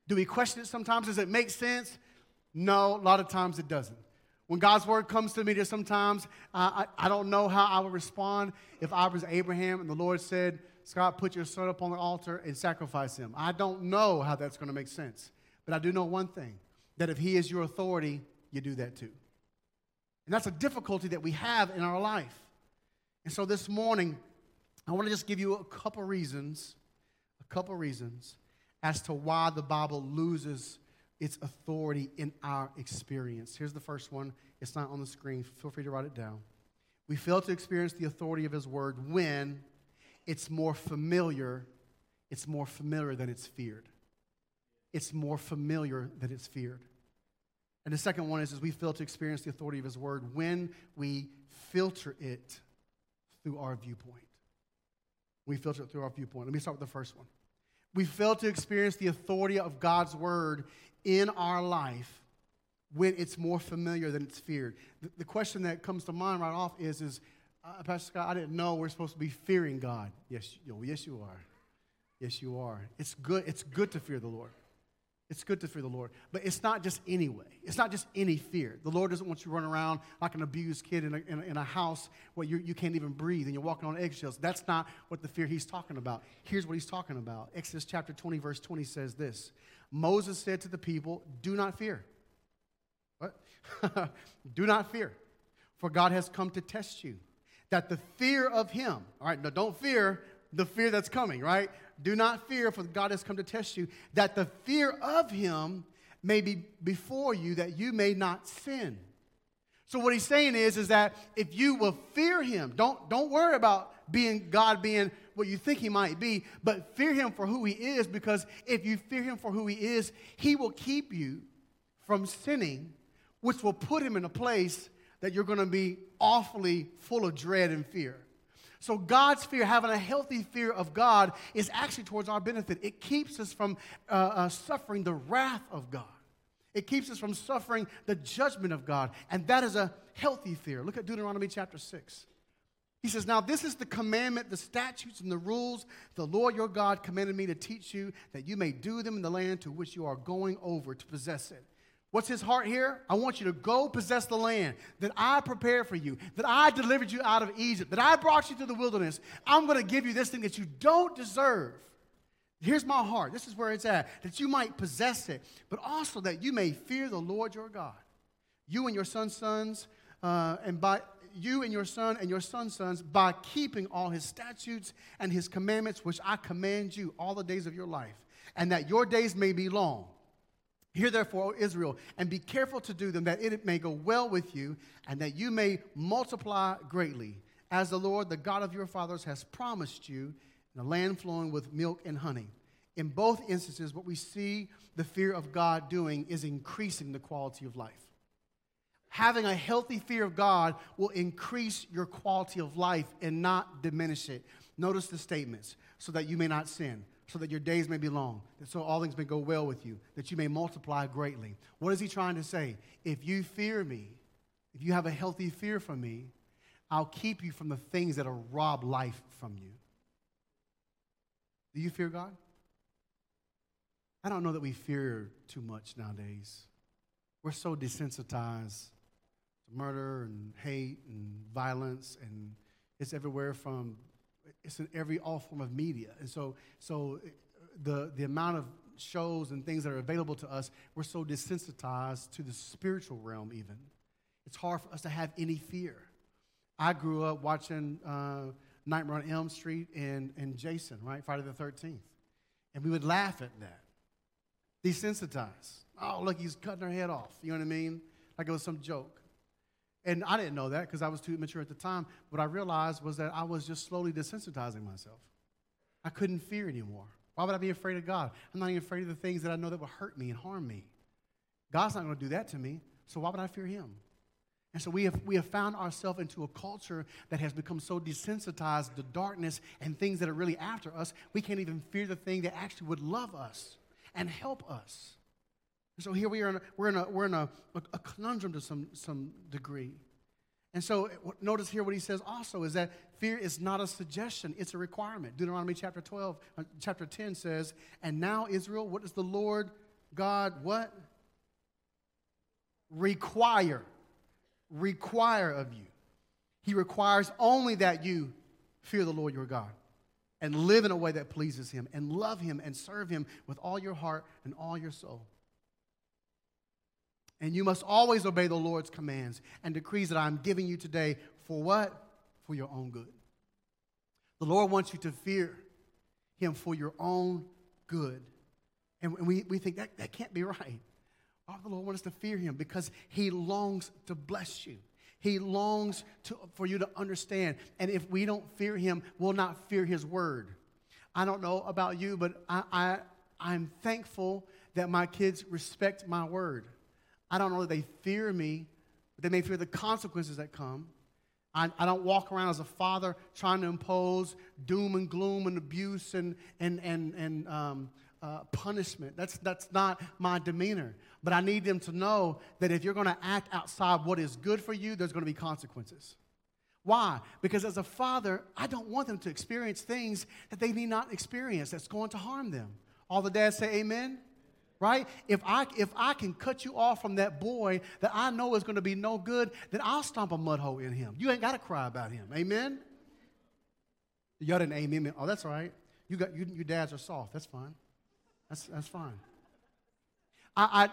Do we question it sometimes? Does it make sense? No, a lot of times it doesn't. When God's word comes to me, there's sometimes I, I don't know how I would respond if I was Abraham and the Lord said, Scott, put your son up on the altar and sacrifice him. I don't know how that's going to make sense. But I do know one thing that if he is your authority, you do that too. And that's a difficulty that we have in our life. And so this morning, I want to just give you a couple reasons, a couple reasons as to why the Bible loses its authority in our experience. Here's the first one. It's not on the screen. Feel free to write it down. We fail to experience the authority of His Word when it's more familiar. It's more familiar than it's feared. It's more familiar than it's feared. And the second one is, is we fail to experience the authority of His Word when we filter it through our viewpoint. We filter it through our viewpoint. Let me start with the first one We fail to experience the authority of God's word in our life when it's more familiar than it's feared. The, the question that comes to mind right off is, is uh, Pastor Scott, I didn't know we're supposed to be fearing God. Yes, you, yes, you are. Yes, you are. It's good. It's good to fear the Lord. It's good to fear the Lord. But it's not just any way. It's not just any fear. The Lord doesn't want you to run around like an abused kid in a, in a, in a house where you, you can't even breathe and you're walking on eggshells. That's not what the fear he's talking about. Here's what he's talking about. Exodus chapter 20, verse 20 says this Moses said to the people, Do not fear. What? Do not fear, for God has come to test you. That the fear of him, all right, now don't fear the fear that's coming, right? Do not fear, for God has come to test you, that the fear of him may be before you, that you may not sin. So what he's saying is, is that if you will fear him, don't, don't worry about being God being what you think he might be, but fear him for who he is, because if you fear him for who he is, he will keep you from sinning, which will put him in a place that you're going to be awfully full of dread and fear. So, God's fear, having a healthy fear of God, is actually towards our benefit. It keeps us from uh, uh, suffering the wrath of God, it keeps us from suffering the judgment of God. And that is a healthy fear. Look at Deuteronomy chapter 6. He says, Now this is the commandment, the statutes, and the rules the Lord your God commanded me to teach you, that you may do them in the land to which you are going over to possess it. What's his heart here? I want you to go possess the land that I prepared for you, that I delivered you out of Egypt, that I brought you through the wilderness. I'm going to give you this thing that you don't deserve. Here's my heart. This is where it's at, that you might possess it, but also that you may fear the Lord your God. You and your son's sons, uh, and by you and your son and your son's sons, by keeping all his statutes and his commandments, which I command you all the days of your life, and that your days may be long. Hear therefore, O Israel, and be careful to do them, that it may go well with you, and that you may multiply greatly, as the Lord, the God of your fathers, has promised you, in a land flowing with milk and honey. In both instances, what we see the fear of God doing is increasing the quality of life. Having a healthy fear of God will increase your quality of life and not diminish it. Notice the statements so that you may not sin so that your days may be long, that so all things may go well with you, that you may multiply greatly. What is he trying to say? If you fear me, if you have a healthy fear for me, I'll keep you from the things that will rob life from you. Do you fear God? I don't know that we fear too much nowadays. We're so desensitized to murder and hate and violence, and it's everywhere from it's in every all form of media. And so, so the, the amount of shows and things that are available to us, we're so desensitized to the spiritual realm, even. It's hard for us to have any fear. I grew up watching uh, Nightmare on Elm Street and, and Jason, right? Friday the 13th. And we would laugh at that. Desensitized. Oh, look, he's cutting her head off. You know what I mean? Like it was some joke. And I didn't know that because I was too immature at the time. What I realized was that I was just slowly desensitizing myself. I couldn't fear anymore. Why would I be afraid of God? I'm not even afraid of the things that I know that will hurt me and harm me. God's not going to do that to me, so why would I fear Him? And so we have, we have found ourselves into a culture that has become so desensitized to darkness and things that are really after us, we can't even fear the thing that actually would love us and help us. So here we are, in a, we're in, a, we're in a, a conundrum to some, some degree. And so notice here what he says also is that fear is not a suggestion, it's a requirement. Deuteronomy chapter 12, uh, chapter 10 says, And now Israel, what does the Lord God what? Require. Require of you. He requires only that you fear the Lord your God and live in a way that pleases him and love him and serve him with all your heart and all your soul. And you must always obey the Lord's commands and decrees that I'm giving you today for what? For your own good. The Lord wants you to fear Him for your own good. And we, we think that, that can't be right. Would the Lord want us to fear Him? Because He longs to bless you. He longs to, for you to understand. And if we don't fear Him, we'll not fear His word. I don't know about you, but I, I, I'm thankful that my kids respect my word. I don't know that they fear me, but they may fear the consequences that come. I, I don't walk around as a father trying to impose doom and gloom and abuse and, and, and, and um, uh, punishment. That's, that's not my demeanor. But I need them to know that if you're going to act outside what is good for you, there's going to be consequences. Why? Because as a father, I don't want them to experience things that they need not experience that's going to harm them. All the dads say amen? Right? If I, if I can cut you off from that boy that I know is going to be no good, then I'll stomp a mud hole in him. You ain't got to cry about him. Amen? Y'all didn't amen me. Oh, that's all right. You got, you, your dads are soft. That's fine. That's, that's fine. I,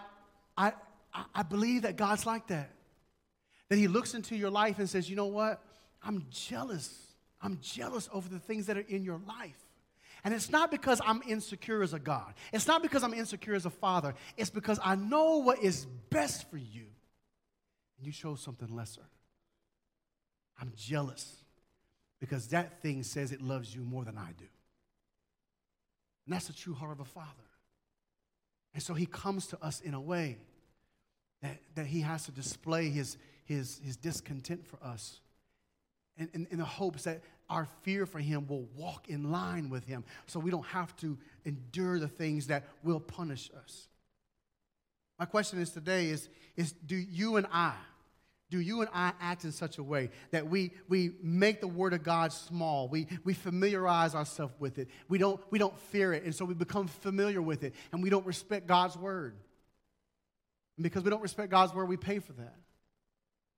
I, I, I believe that God's like that. That He looks into your life and says, you know what? I'm jealous. I'm jealous over the things that are in your life. And it's not because I'm insecure as a God. It's not because I'm insecure as a father. It's because I know what is best for you. And you chose something lesser. I'm jealous because that thing says it loves you more than I do. And that's the true heart of a father. And so he comes to us in a way that, that he has to display his, his, his discontent for us in, in, in the hopes that our fear for him will walk in line with him so we don't have to endure the things that will punish us. My question is today is, is do you and I, do you and I act in such a way that we, we make the word of God small? We, we familiarize ourselves with it. We don't, we don't fear it, and so we become familiar with it, and we don't respect God's word. And because we don't respect God's word, we pay for that.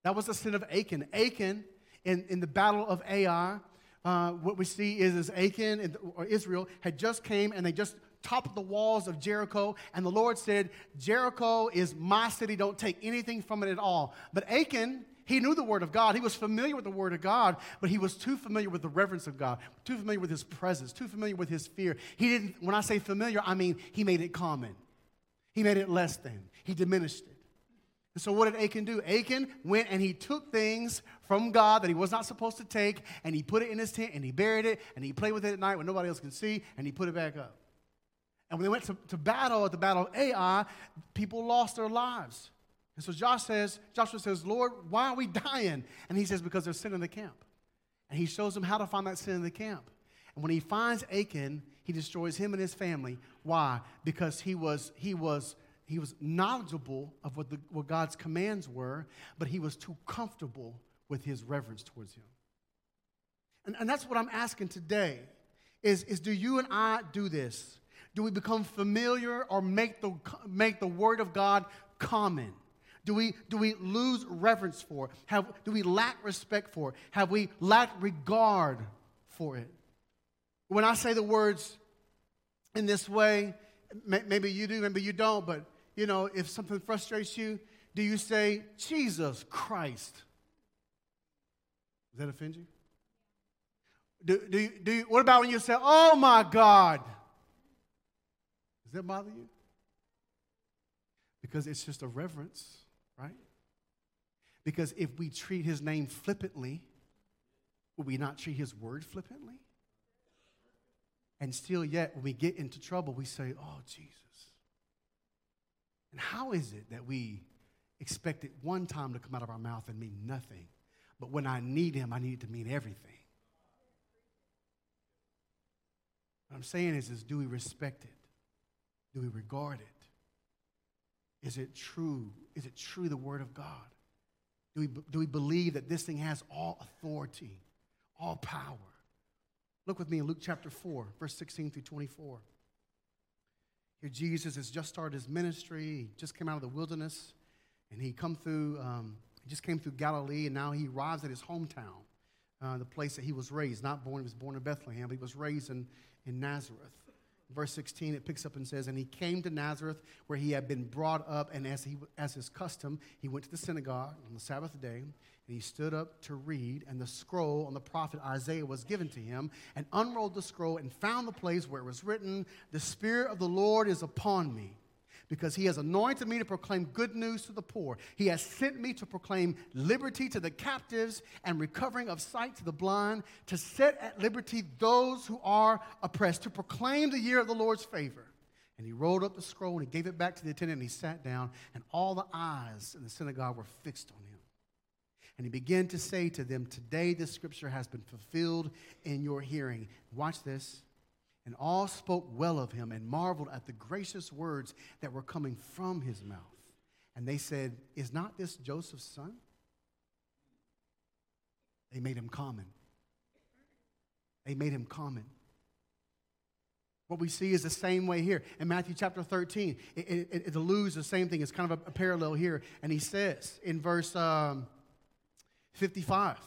That was the sin of Achan. Achan in, in the battle of Ai, uh, what we see is, is Achan or Israel had just came and they just topped the walls of Jericho. And the Lord said, Jericho is my city. Don't take anything from it at all. But Achan, he knew the word of God. He was familiar with the word of God, but he was too familiar with the reverence of God, too familiar with his presence, too familiar with his fear. He didn't, when I say familiar, I mean he made it common. He made it less than. He diminished it. And so, what did Achan do? Achan went and he took things from God that he was not supposed to take, and he put it in his tent, and he buried it, and he played with it at night when nobody else can see, and he put it back up. And when they went to, to battle at the battle of Ai, people lost their lives. And so Josh says, Joshua says, Lord, why are we dying? And he says, because there's sin in the camp. And he shows them how to find that sin in the camp. And when he finds Achan, he destroys him and his family. Why? Because he was, he was he was knowledgeable of what, the, what God's commands were, but he was too comfortable with his reverence towards him. And, and that's what I'm asking today is, is do you and I do this? Do we become familiar or make the, make the word of God common? Do we, do we lose reverence for it? Have, do we lack respect for it? Have we lacked regard for it? When I say the words in this way, maybe you do, maybe you don't, but you know, if something frustrates you, do you say, Jesus Christ? Does that offend you? Do, do, you, do you, what about when you say, oh my God? Does that bother you? Because it's just a reverence, right? Because if we treat his name flippantly, will we not treat his word flippantly? And still, yet, when we get into trouble, we say, oh, Jesus. And how is it that we expect it one time to come out of our mouth and mean nothing, but when I need Him, I need it to mean everything? What I'm saying is, is do we respect it? Do we regard it? Is it true? Is it true the Word of God? Do we, do we believe that this thing has all authority, all power? Look with me in Luke chapter 4, verse 16 through 24. Here, Jesus has just started his ministry. He just came out of the wilderness, and he come through. Um, he just came through Galilee, and now he arrives at his hometown, uh, the place that he was raised. Not born; he was born in Bethlehem, but he was raised in in Nazareth. Verse 16, it picks up and says, And he came to Nazareth where he had been brought up, and as, he, as his custom, he went to the synagogue on the Sabbath day, and he stood up to read, and the scroll on the prophet Isaiah was given to him, and unrolled the scroll and found the place where it was written, The Spirit of the Lord is upon me because he has anointed me to proclaim good news to the poor. He has sent me to proclaim liberty to the captives and recovering of sight to the blind, to set at liberty those who are oppressed, to proclaim the year of the Lord's favor. And he rolled up the scroll and he gave it back to the attendant and he sat down, and all the eyes in the synagogue were fixed on him. And he began to say to them, Today this scripture has been fulfilled in your hearing. Watch this. And all spoke well of him and marveled at the gracious words that were coming from his mouth. And they said, Is not this Joseph's son? They made him common. They made him common. What we see is the same way here. In Matthew chapter 13, it, it, it alludes the same thing. It's kind of a, a parallel here. And he says in verse um, 55,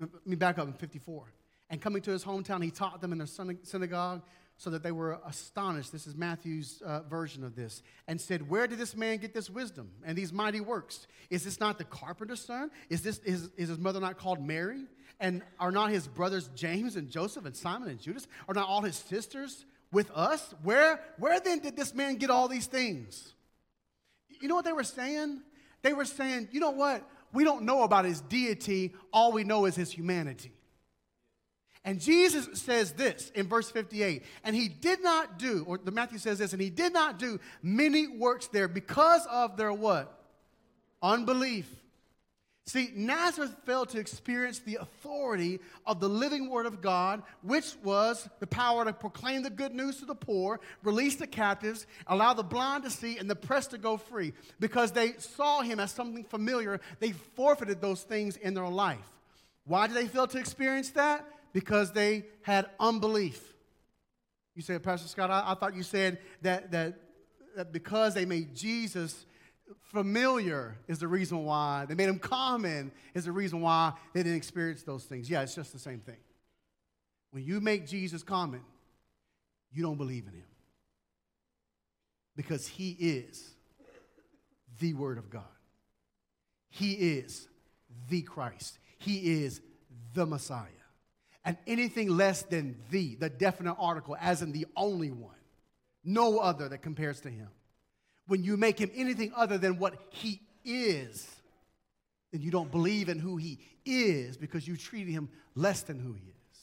let me back up in 54. And coming to his hometown, he taught them in the synagogue so that they were astonished. This is Matthew's uh, version of this. And said, Where did this man get this wisdom and these mighty works? Is this not the carpenter's son? Is, this, is, is his mother not called Mary? And are not his brothers James and Joseph and Simon and Judas? Are not all his sisters with us? Where, where then did this man get all these things? You know what they were saying? They were saying, You know what? We don't know about his deity, all we know is his humanity. And Jesus says this in verse 58 and he did not do, or the Matthew says this, and he did not do many works there because of their what? Unbelief. See, Nazareth failed to experience the authority of the living word of God, which was the power to proclaim the good news to the poor, release the captives, allow the blind to see, and the pressed to go free. Because they saw him as something familiar, they forfeited those things in their life. Why did they fail to experience that? Because they had unbelief. You said, Pastor Scott, I, I thought you said that, that, that because they made Jesus familiar is the reason why, they made him common is the reason why they didn't experience those things. Yeah, it's just the same thing. When you make Jesus common, you don't believe in him because he is the Word of God. He is the Christ. He is the Messiah and anything less than the, the definite article, as in the only one, no other that compares to him. When you make him anything other than what he is, then you don't believe in who he is because you treated him less than who he is.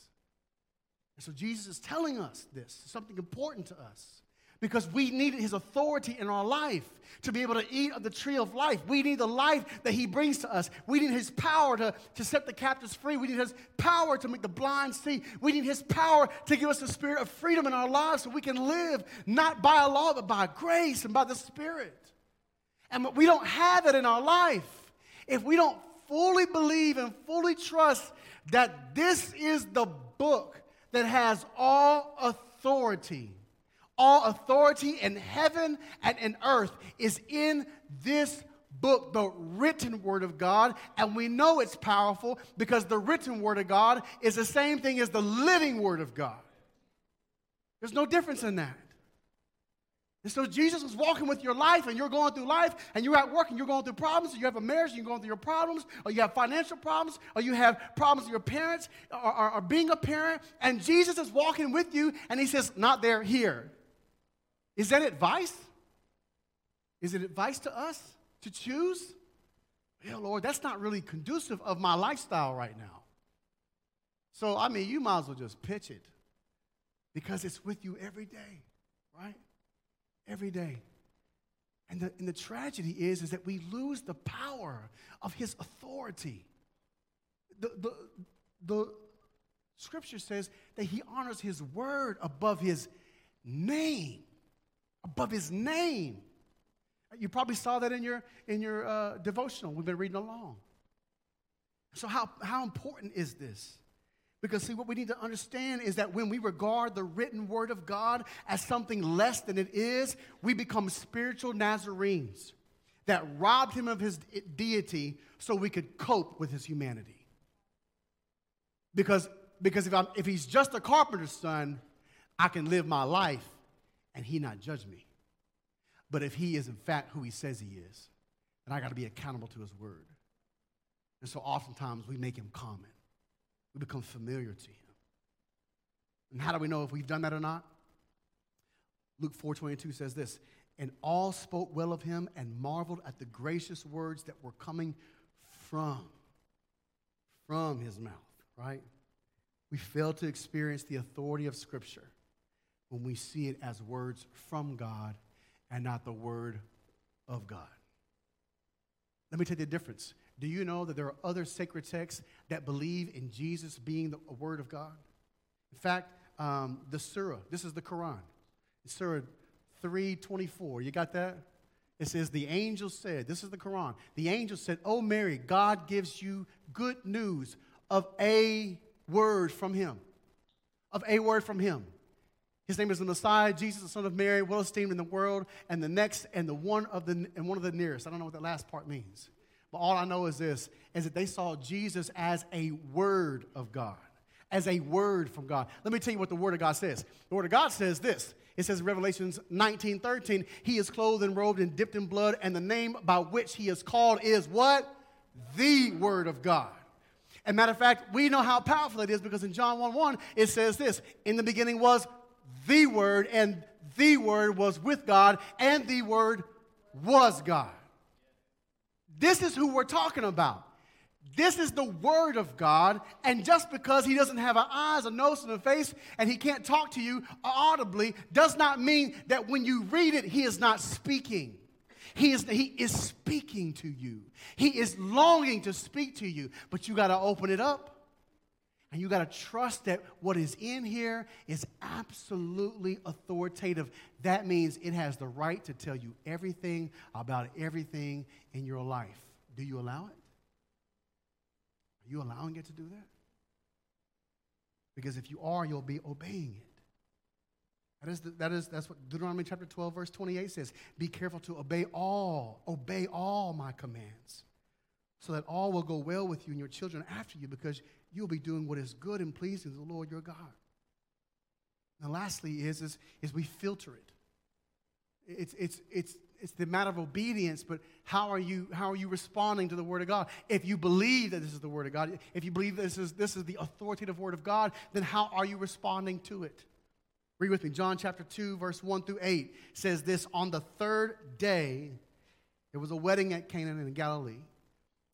And so Jesus is telling us this, something important to us because we needed his authority in our life to be able to eat of the tree of life. We need the life that he brings to us. We need his power to, to set the captives free. We need his power to make the blind see. We need his power to give us the spirit of freedom in our lives so we can live not by a law, but by grace and by the spirit. And we don't have it in our life if we don't fully believe and fully trust that this is the book that has all authority all authority in heaven and in earth is in this book, the written word of God, and we know it's powerful because the written word of God is the same thing as the living word of God. There's no difference in that. And so Jesus was walking with your life, and you're going through life, and you're at work, and you're going through problems, you have a marriage, and you're going through your problems, or you have financial problems, or you have problems with your parents, or, or, or being a parent, and Jesus is walking with you, and he says, Not there, here. Is that advice? Is it advice to us to choose? Yeah, Lord, that's not really conducive of my lifestyle right now. So, I mean, you might as well just pitch it because it's with you every day, right? Every day. And the, and the tragedy is, is that we lose the power of his authority. The, the, the scripture says that he honors his word above his name above his name. You probably saw that in your, in your uh, devotional. We've been reading along. So, how, how important is this? Because, see, what we need to understand is that when we regard the written word of God as something less than it is, we become spiritual Nazarenes that robbed him of his deity so we could cope with his humanity. Because, because if, I'm, if he's just a carpenter's son, I can live my life and he not judge me. But if he is in fact who he says he is, then I got to be accountable to his word. And so oftentimes we make him common. We become familiar to him. And how do we know if we've done that or not? Luke 4:22 says this, and all spoke well of him and marveled at the gracious words that were coming from from his mouth, right? We fail to experience the authority of scripture when we see it as words from God and not the word of God. Let me tell you the difference. Do you know that there are other sacred texts that believe in Jesus being the Word of God? In fact, um, the Surah, this is the Quran. Surah 324. You got that? It says, The angel said, This is the Quran. The angel said, Oh, Mary, God gives you good news of a word from him. Of a word from him. His name is the Messiah, Jesus, the Son of Mary, well esteemed in the world, and the next and the one of the and one of the nearest. I don't know what that last part means. But all I know is this is that they saw Jesus as a word of God. As a word from God. Let me tell you what the word of God says. The word of God says this. It says in Revelations 19, 13, he is clothed and robed and dipped in blood, and the name by which he is called is what? The word of God. And matter of fact, we know how powerful it is because in John 1 1, it says this In the beginning was the Word, and the Word was with God, and the Word was God. This is who we're talking about. This is the Word of God, and just because He doesn't have an eyes, a nose, and a face, and He can't talk to you audibly, does not mean that when you read it, He is not speaking. He is, he is speaking to you. He is longing to speak to you, but you got to open it up. And you got to trust that what is in here is absolutely authoritative. That means it has the right to tell you everything about everything in your life. Do you allow it? Are you allowing it to do that? Because if you are, you'll be obeying it. That is, the, that is that's what Deuteronomy chapter 12, verse 28 says. Be careful to obey all, obey all my commands, so that all will go well with you and your children after you, because you'll be doing what is good and pleasing to the Lord your God. And lastly is, is, is we filter it. It's, it's, it's, it's the matter of obedience, but how are, you, how are you responding to the Word of God? If you believe that this is the Word of God, if you believe this is, this is the authoritative Word of God, then how are you responding to it? Read with me. John chapter 2, verse 1 through 8 says this On the third day, there was a wedding at Canaan in Galilee.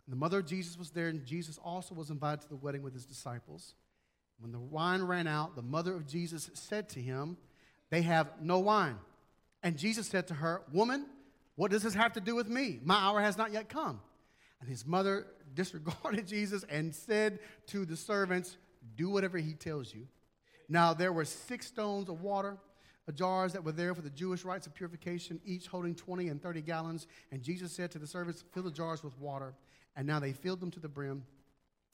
The mother of Jesus was there, and Jesus also was invited to the wedding with his disciples. When the wine ran out, the mother of Jesus said to him, They have no wine. And Jesus said to her, Woman, what does this have to do with me? My hour has not yet come. And his mother disregarded Jesus and said to the servants, Do whatever he tells you. Now there were six stones of water, uh, jars that were there for the Jewish rites of purification, each holding 20 and 30 gallons. And Jesus said to the servants, Fill the jars with water. And now they filled them to the brim.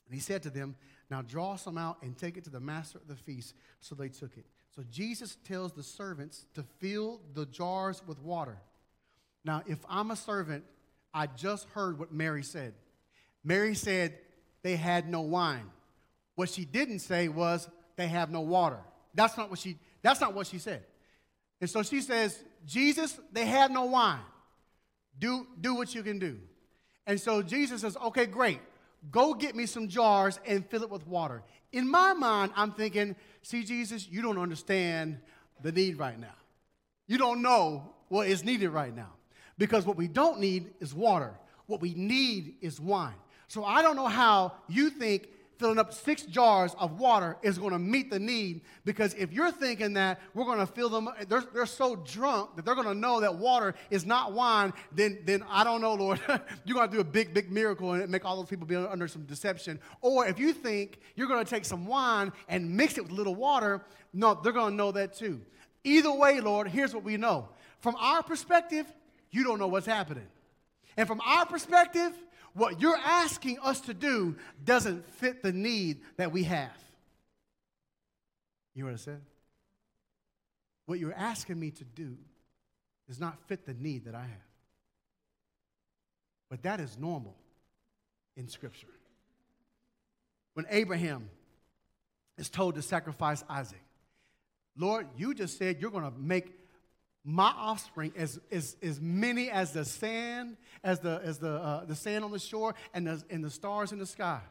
And he said to them, Now draw some out and take it to the master of the feast. So they took it. So Jesus tells the servants to fill the jars with water. Now, if I'm a servant, I just heard what Mary said. Mary said they had no wine. What she didn't say was they have no water. That's not what she that's not what she said. And so she says, Jesus, they have no wine. Do, do what you can do. And so Jesus says, okay, great. Go get me some jars and fill it with water. In my mind, I'm thinking, see, Jesus, you don't understand the need right now. You don't know what is needed right now. Because what we don't need is water. What we need is wine. So I don't know how you think filling up six jars of water is going to meet the need because if you're thinking that we're going to fill them, they're, they're so drunk that they're going to know that water is not wine, then, then I don't know, Lord. you're going to do a big, big miracle and make all those people be under some deception. Or if you think you're going to take some wine and mix it with a little water, no, they're going to know that too. Either way, Lord, here's what we know. From our perspective, you don't know what's happening. And from our perspective, what you're asking us to do doesn't fit the need that we have. You know what I said? What you're asking me to do does not fit the need that I have. But that is normal in Scripture. When Abraham is told to sacrifice Isaac, Lord, you just said you're going to make my offspring as, as, as many as the sand, as the, as the, uh, the sand on the shore and the, and the stars in the sky.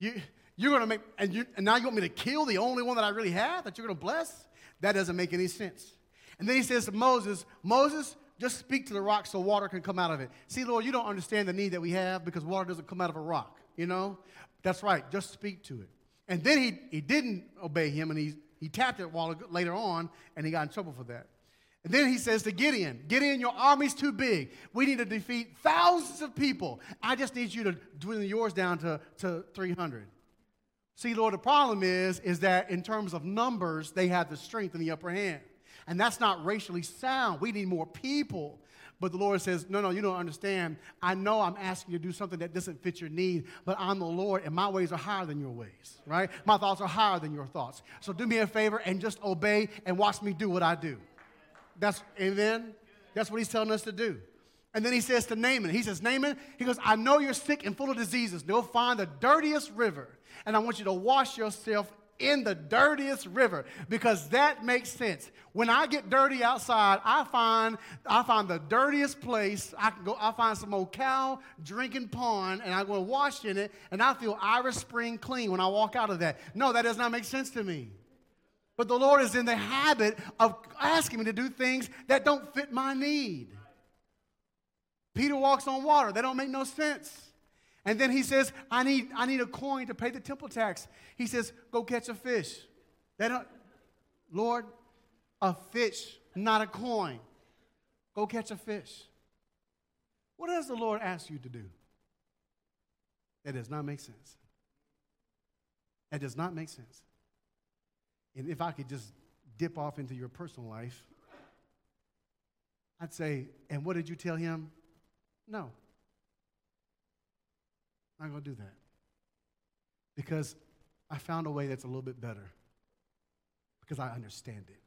You, you're going to make, and, you, and now you want me to kill the only one that I really have that you're going to bless? That doesn't make any sense. And then he says to Moses, Moses, just speak to the rock so water can come out of it. See, Lord, you don't understand the need that we have because water doesn't come out of a rock, you know? That's right, just speak to it. And then he, he didn't obey him and he, he tapped it while, later on and he got in trouble for that. And then he says to Gideon, Gideon, your army's too big. We need to defeat thousands of people. I just need you to dwindle yours down to, to 300. See, Lord, the problem is, is that in terms of numbers, they have the strength in the upper hand. And that's not racially sound. We need more people. But the Lord says, No, no, you don't understand. I know I'm asking you to do something that doesn't fit your need, but I'm the Lord, and my ways are higher than your ways, right? My thoughts are higher than your thoughts. So do me a favor and just obey and watch me do what I do. That's, amen? That's what he's telling us to do. And then he says to Naaman, he says, Naaman, he goes, I know you're sick and full of diseases. Go find the dirtiest river, and I want you to wash yourself in the dirtiest river because that makes sense. When I get dirty outside, I find I find the dirtiest place. I can go. I find some old cow drinking pond, and I go wash in it, and I feel Irish Spring clean when I walk out of that. No, that does not make sense to me. But the Lord is in the habit of asking me to do things that don't fit my need. Peter walks on water. they don't make no sense. And then he says, I need, I need a coin to pay the temple tax. He says, Go catch a fish. They don't, Lord, a fish, not a coin. Go catch a fish. What does the Lord ask you to do? That does not make sense. That does not make sense. And if I could just dip off into your personal life, I'd say, and what did you tell him? No. I'm not going to do that. Because I found a way that's a little bit better. Because I understand it.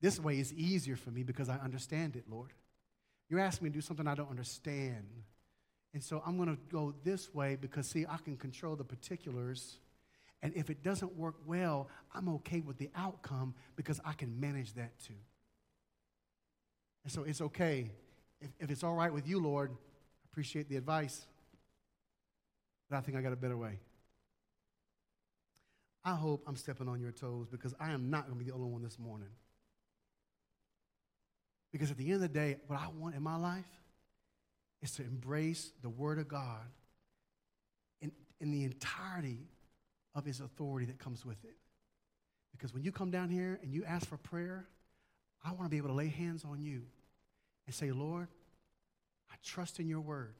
This way is easier for me because I understand it, Lord. You're asking me to do something I don't understand. And so I'm going to go this way because, see, I can control the particulars. And if it doesn't work well, I'm okay with the outcome because I can manage that too. And so it's okay. If, if it's all right with you, Lord, I appreciate the advice. But I think I got a better way. I hope I'm stepping on your toes because I am not going to be the only one this morning. Because at the end of the day, what I want in my life is to embrace the Word of God in, in the entirety of His authority that comes with it. Because when you come down here and you ask for prayer, I want to be able to lay hands on you and say, Lord, I trust in your Word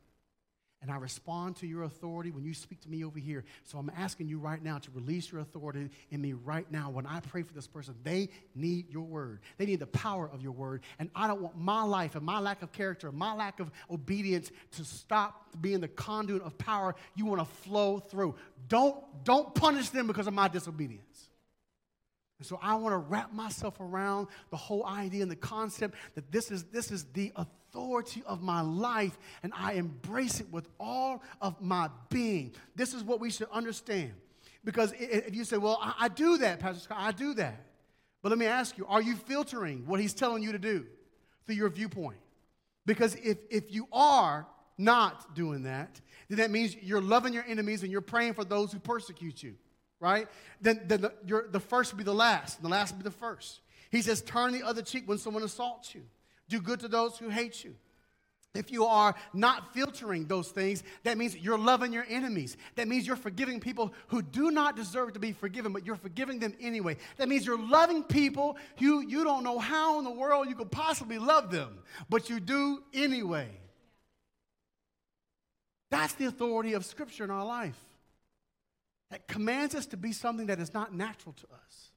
and I respond to your authority when you speak to me over here. So I'm asking you right now to release your authority in me right now. When I pray for this person, they need your word. They need the power of your word. And I don't want my life and my lack of character, my lack of obedience to stop being the conduit of power you want to flow through. Don't, don't punish them because of my disobedience. And so I want to wrap myself around the whole idea and the concept that this is, this is the authority of my life, and I embrace it with all of my being. This is what we should understand. Because if you say, Well, I, I do that, Pastor Scott, I do that. But let me ask you, are you filtering what he's telling you to do through your viewpoint? Because if, if you are not doing that, then that means you're loving your enemies and you're praying for those who persecute you right? Then, then the, the first will be the last, and the last will be the first. He says, turn the other cheek when someone assaults you. Do good to those who hate you. If you are not filtering those things, that means you're loving your enemies. That means you're forgiving people who do not deserve to be forgiven, but you're forgiving them anyway. That means you're loving people who you don't know how in the world you could possibly love them, but you do anyway. That's the authority of Scripture in our life that commands us to be something that is not natural to us.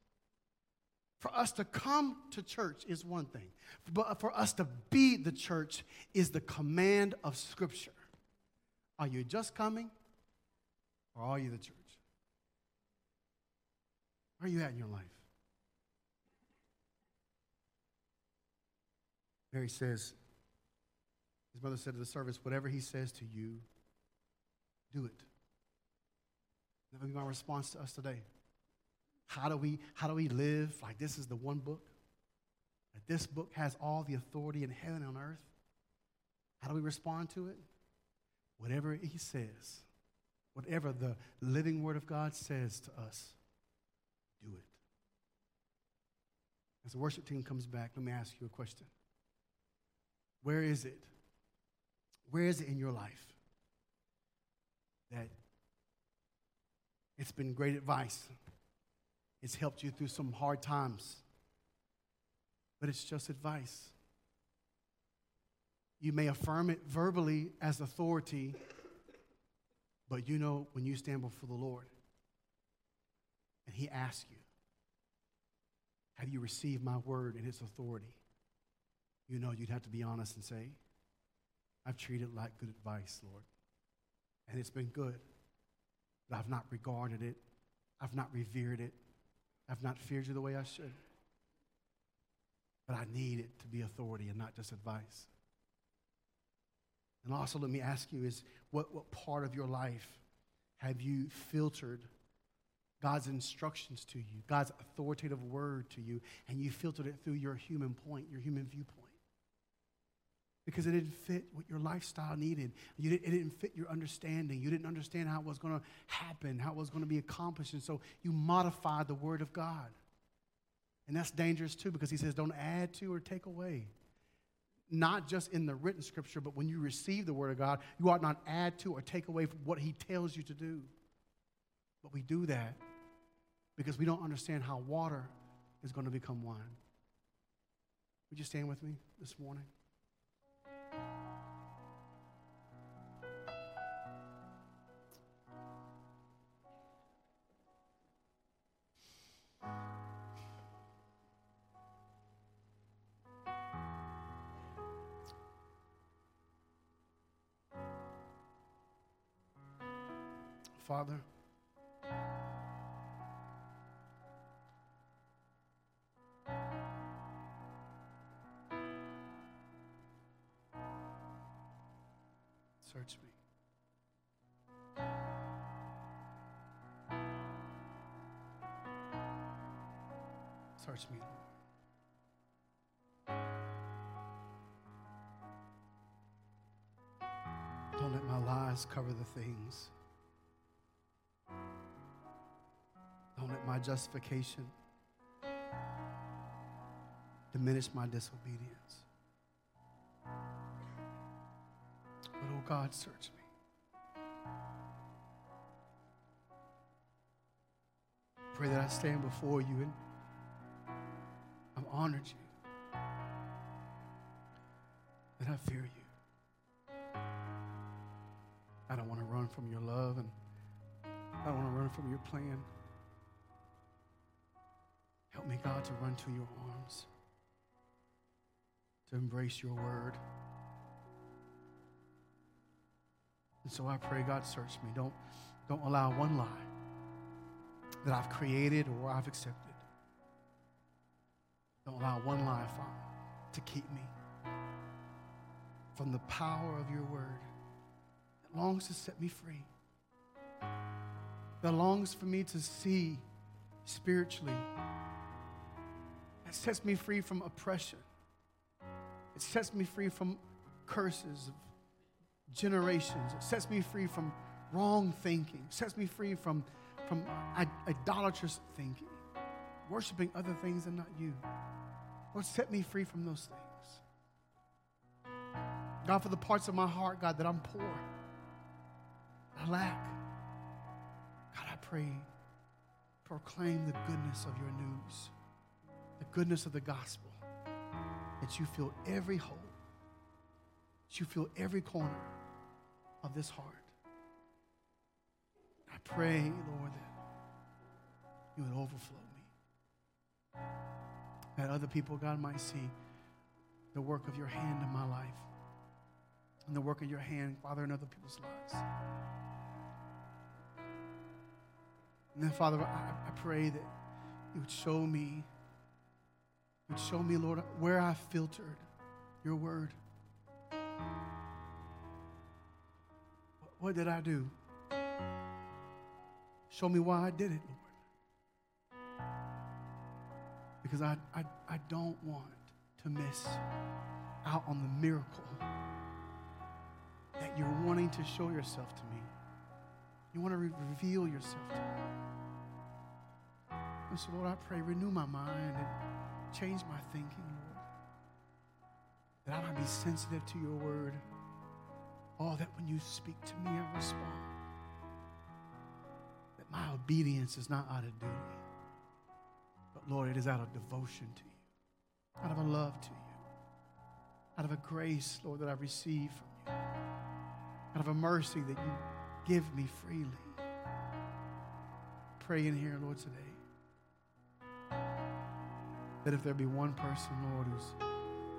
For us to come to church is one thing, but for us to be the church is the command of Scripture. Are you just coming, or are you the church? Where are you at in your life? Mary says, his mother said to the service, whatever he says to you, do it. That would be my response to us today. How do we, how do we live like this is the one book? That this book has all the authority in heaven and on earth? How do we respond to it? Whatever he says, whatever the living word of God says to us, do it. As the worship team comes back, let me ask you a question. Where is it? Where is it in your life that it's been great advice. It's helped you through some hard times. but it's just advice. You may affirm it verbally as authority, but you know when you stand before the Lord and He asks you, Have you received my word and its authority? You know you'd have to be honest and say, I've treated it like good advice, Lord. And it's been good, but I've not regarded it, I've not revered it, I've not feared you the way I should. But I need it to be authority and not just advice. And also, let me ask you is what, what part of your life have you filtered God's instructions to you, God's authoritative word to you, and you filtered it through your human point, your human viewpoint? Because it didn't fit what your lifestyle needed. You didn't, it didn't fit your understanding. You didn't understand how it was going to happen, how it was going to be accomplished. And so you modified the word of God. And that's dangerous too because he says, don't add to or take away not just in the written scripture, but when you receive the word of God, you ought not add to or take away from what he tells you to do. But we do that because we don't understand how water is going to become wine. Would you stand with me this morning? Father. Search me. Search me, Don't let my lies cover the things my justification diminish my disobedience. But oh God, search me. Pray that I stand before you and I've honored you. That I fear you. I don't want to run from your love and I don't want to run from your plan. Help me, God, to run to your arms, to embrace your word. And so I pray, God, search me. Don't, don't allow one lie that I've created or I've accepted. Don't allow one lie, Father, to keep me from the power of your word that longs to set me free, that longs for me to see spiritually it sets me free from oppression. It sets me free from curses of generations. It sets me free from wrong thinking. It sets me free from, from uh, idolatrous thinking, worshiping other things and not you. Lord, set me free from those things. God, for the parts of my heart, God, that I'm poor, I lack. God, I pray, proclaim the goodness of your news goodness of the gospel, that you fill every hole, that you fill every corner of this heart. I pray, Lord, that you would overflow me. That other people, God, might see the work of your hand in my life and the work of your hand, Father, in other people's lives. And then, Father, I, I pray that you would show me would show me, Lord, where I filtered your word. What did I do? Show me why I did it, Lord. Because I, I, I don't want to miss out on the miracle that you're wanting to show yourself to me. You want to re- reveal yourself to me. And so, Lord, I pray, renew my mind and Change my thinking, Lord. That I might be sensitive to your word. Oh, that when you speak to me, I respond. That my obedience is not out of duty, but Lord, it is out of devotion to you. out of a love to you, out of a grace, Lord, that I've received from you, out of a mercy that you give me freely. Pray in here, Lord, today. That if there be one person, Lord, who's,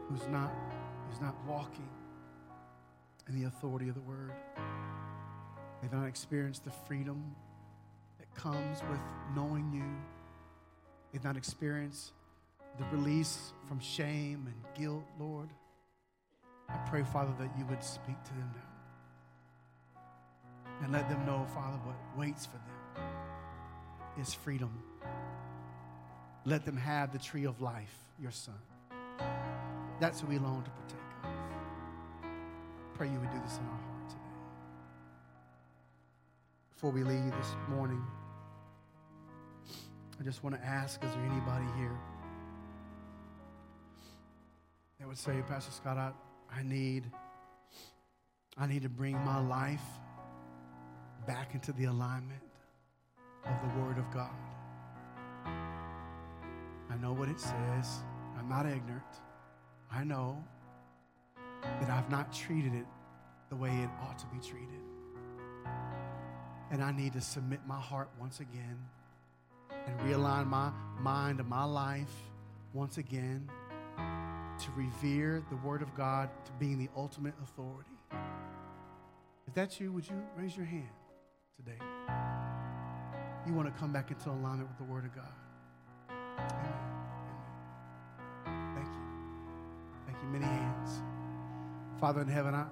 who's, not, who's not walking in the authority of the word, they've not experienced the freedom that comes with knowing you, they've not experienced the release from shame and guilt, Lord. I pray, Father, that you would speak to them now. And let them know, Father, what waits for them is freedom. Let them have the tree of life, your son. That's who we long to partake of. Pray you would do this in our heart today. Before we leave this morning, I just want to ask is there anybody here that would say, Pastor Scott, I, I need I need to bring my life back into the alignment of the Word of God. I know what it says. I'm not ignorant. I know that I've not treated it the way it ought to be treated. And I need to submit my heart once again and realign my mind and my life once again to revere the Word of God to being the ultimate authority. If that's you, would you raise your hand today? You want to come back into alignment with the Word of God. Amen. Thank you. Thank you. Many hands. Father in heaven, I,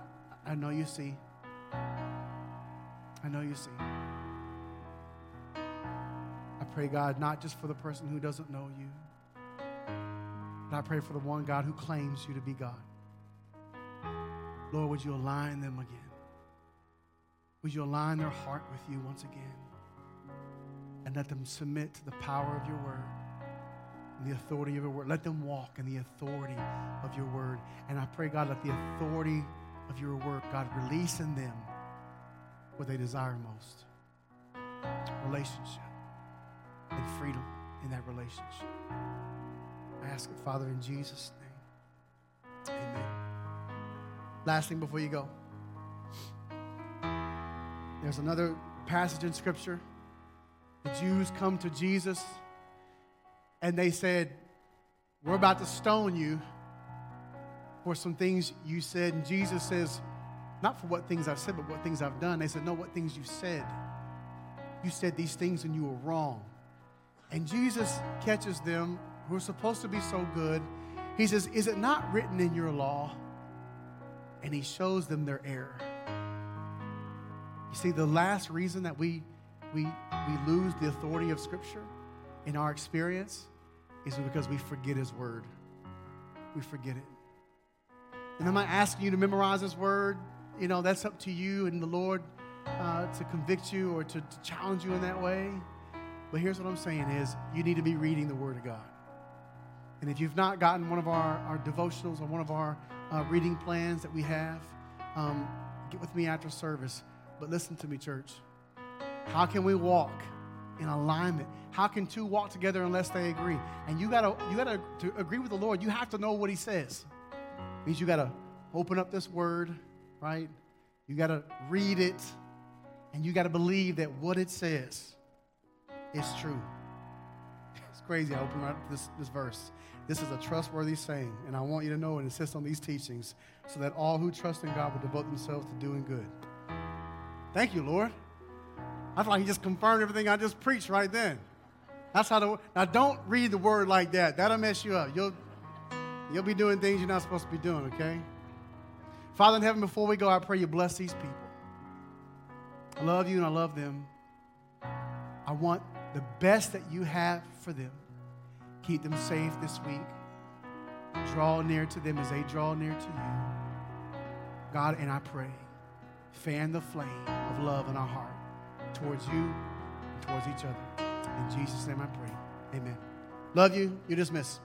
I know you see. I know you see. I pray, God, not just for the person who doesn't know you, but I pray for the one, God, who claims you to be God. Lord, would you align them again? Would you align their heart with you once again? And let them submit to the power of your word the authority of your word. Let them walk in the authority of your word. And I pray, God, let the authority of your word, God, release in them what they desire most relationship and freedom in that relationship. I ask it, Father, in Jesus' name. Amen. Last thing before you go. There's another passage in Scripture. The Jews come to Jesus and they said, We're about to stone you for some things you said. And Jesus says, Not for what things I've said, but what things I've done. They said, No, what things you said. You said these things and you were wrong. And Jesus catches them who are supposed to be so good. He says, Is it not written in your law? And he shows them their error. You see, the last reason that we, we, we lose the authority of Scripture in our experience is because we forget His Word. We forget it. And I'm not asking you to memorize His Word. You know, that's up to you and the Lord uh, to convict you or to, to challenge you in that way. But here's what I'm saying is you need to be reading the Word of God. And if you've not gotten one of our, our devotionals or one of our uh, reading plans that we have, um, get with me after service. But listen to me, church. How can we walk in alignment? How can two walk together unless they agree? And you gotta, you gotta to agree with the Lord. You have to know what He says. It means you gotta open up this Word, right? You gotta read it, and you gotta believe that what it says is true. It's crazy. I open up this this verse. This is a trustworthy saying, and I want you to know and insist on these teachings so that all who trust in God will devote themselves to doing good. Thank you, Lord. I feel like He just confirmed everything I just preached right then. That's how the now don't read the word like that. That'll mess you up. You'll you'll be doing things you're not supposed to be doing, okay? Father in heaven, before we go, I pray you bless these people. I love you and I love them. I want the best that you have for them. Keep them safe this week. Draw near to them as they draw near to you. God, and I pray, fan the flame of love in our heart towards you and towards each other. In Jesus' name I pray. Amen. Love you. You're dismissed.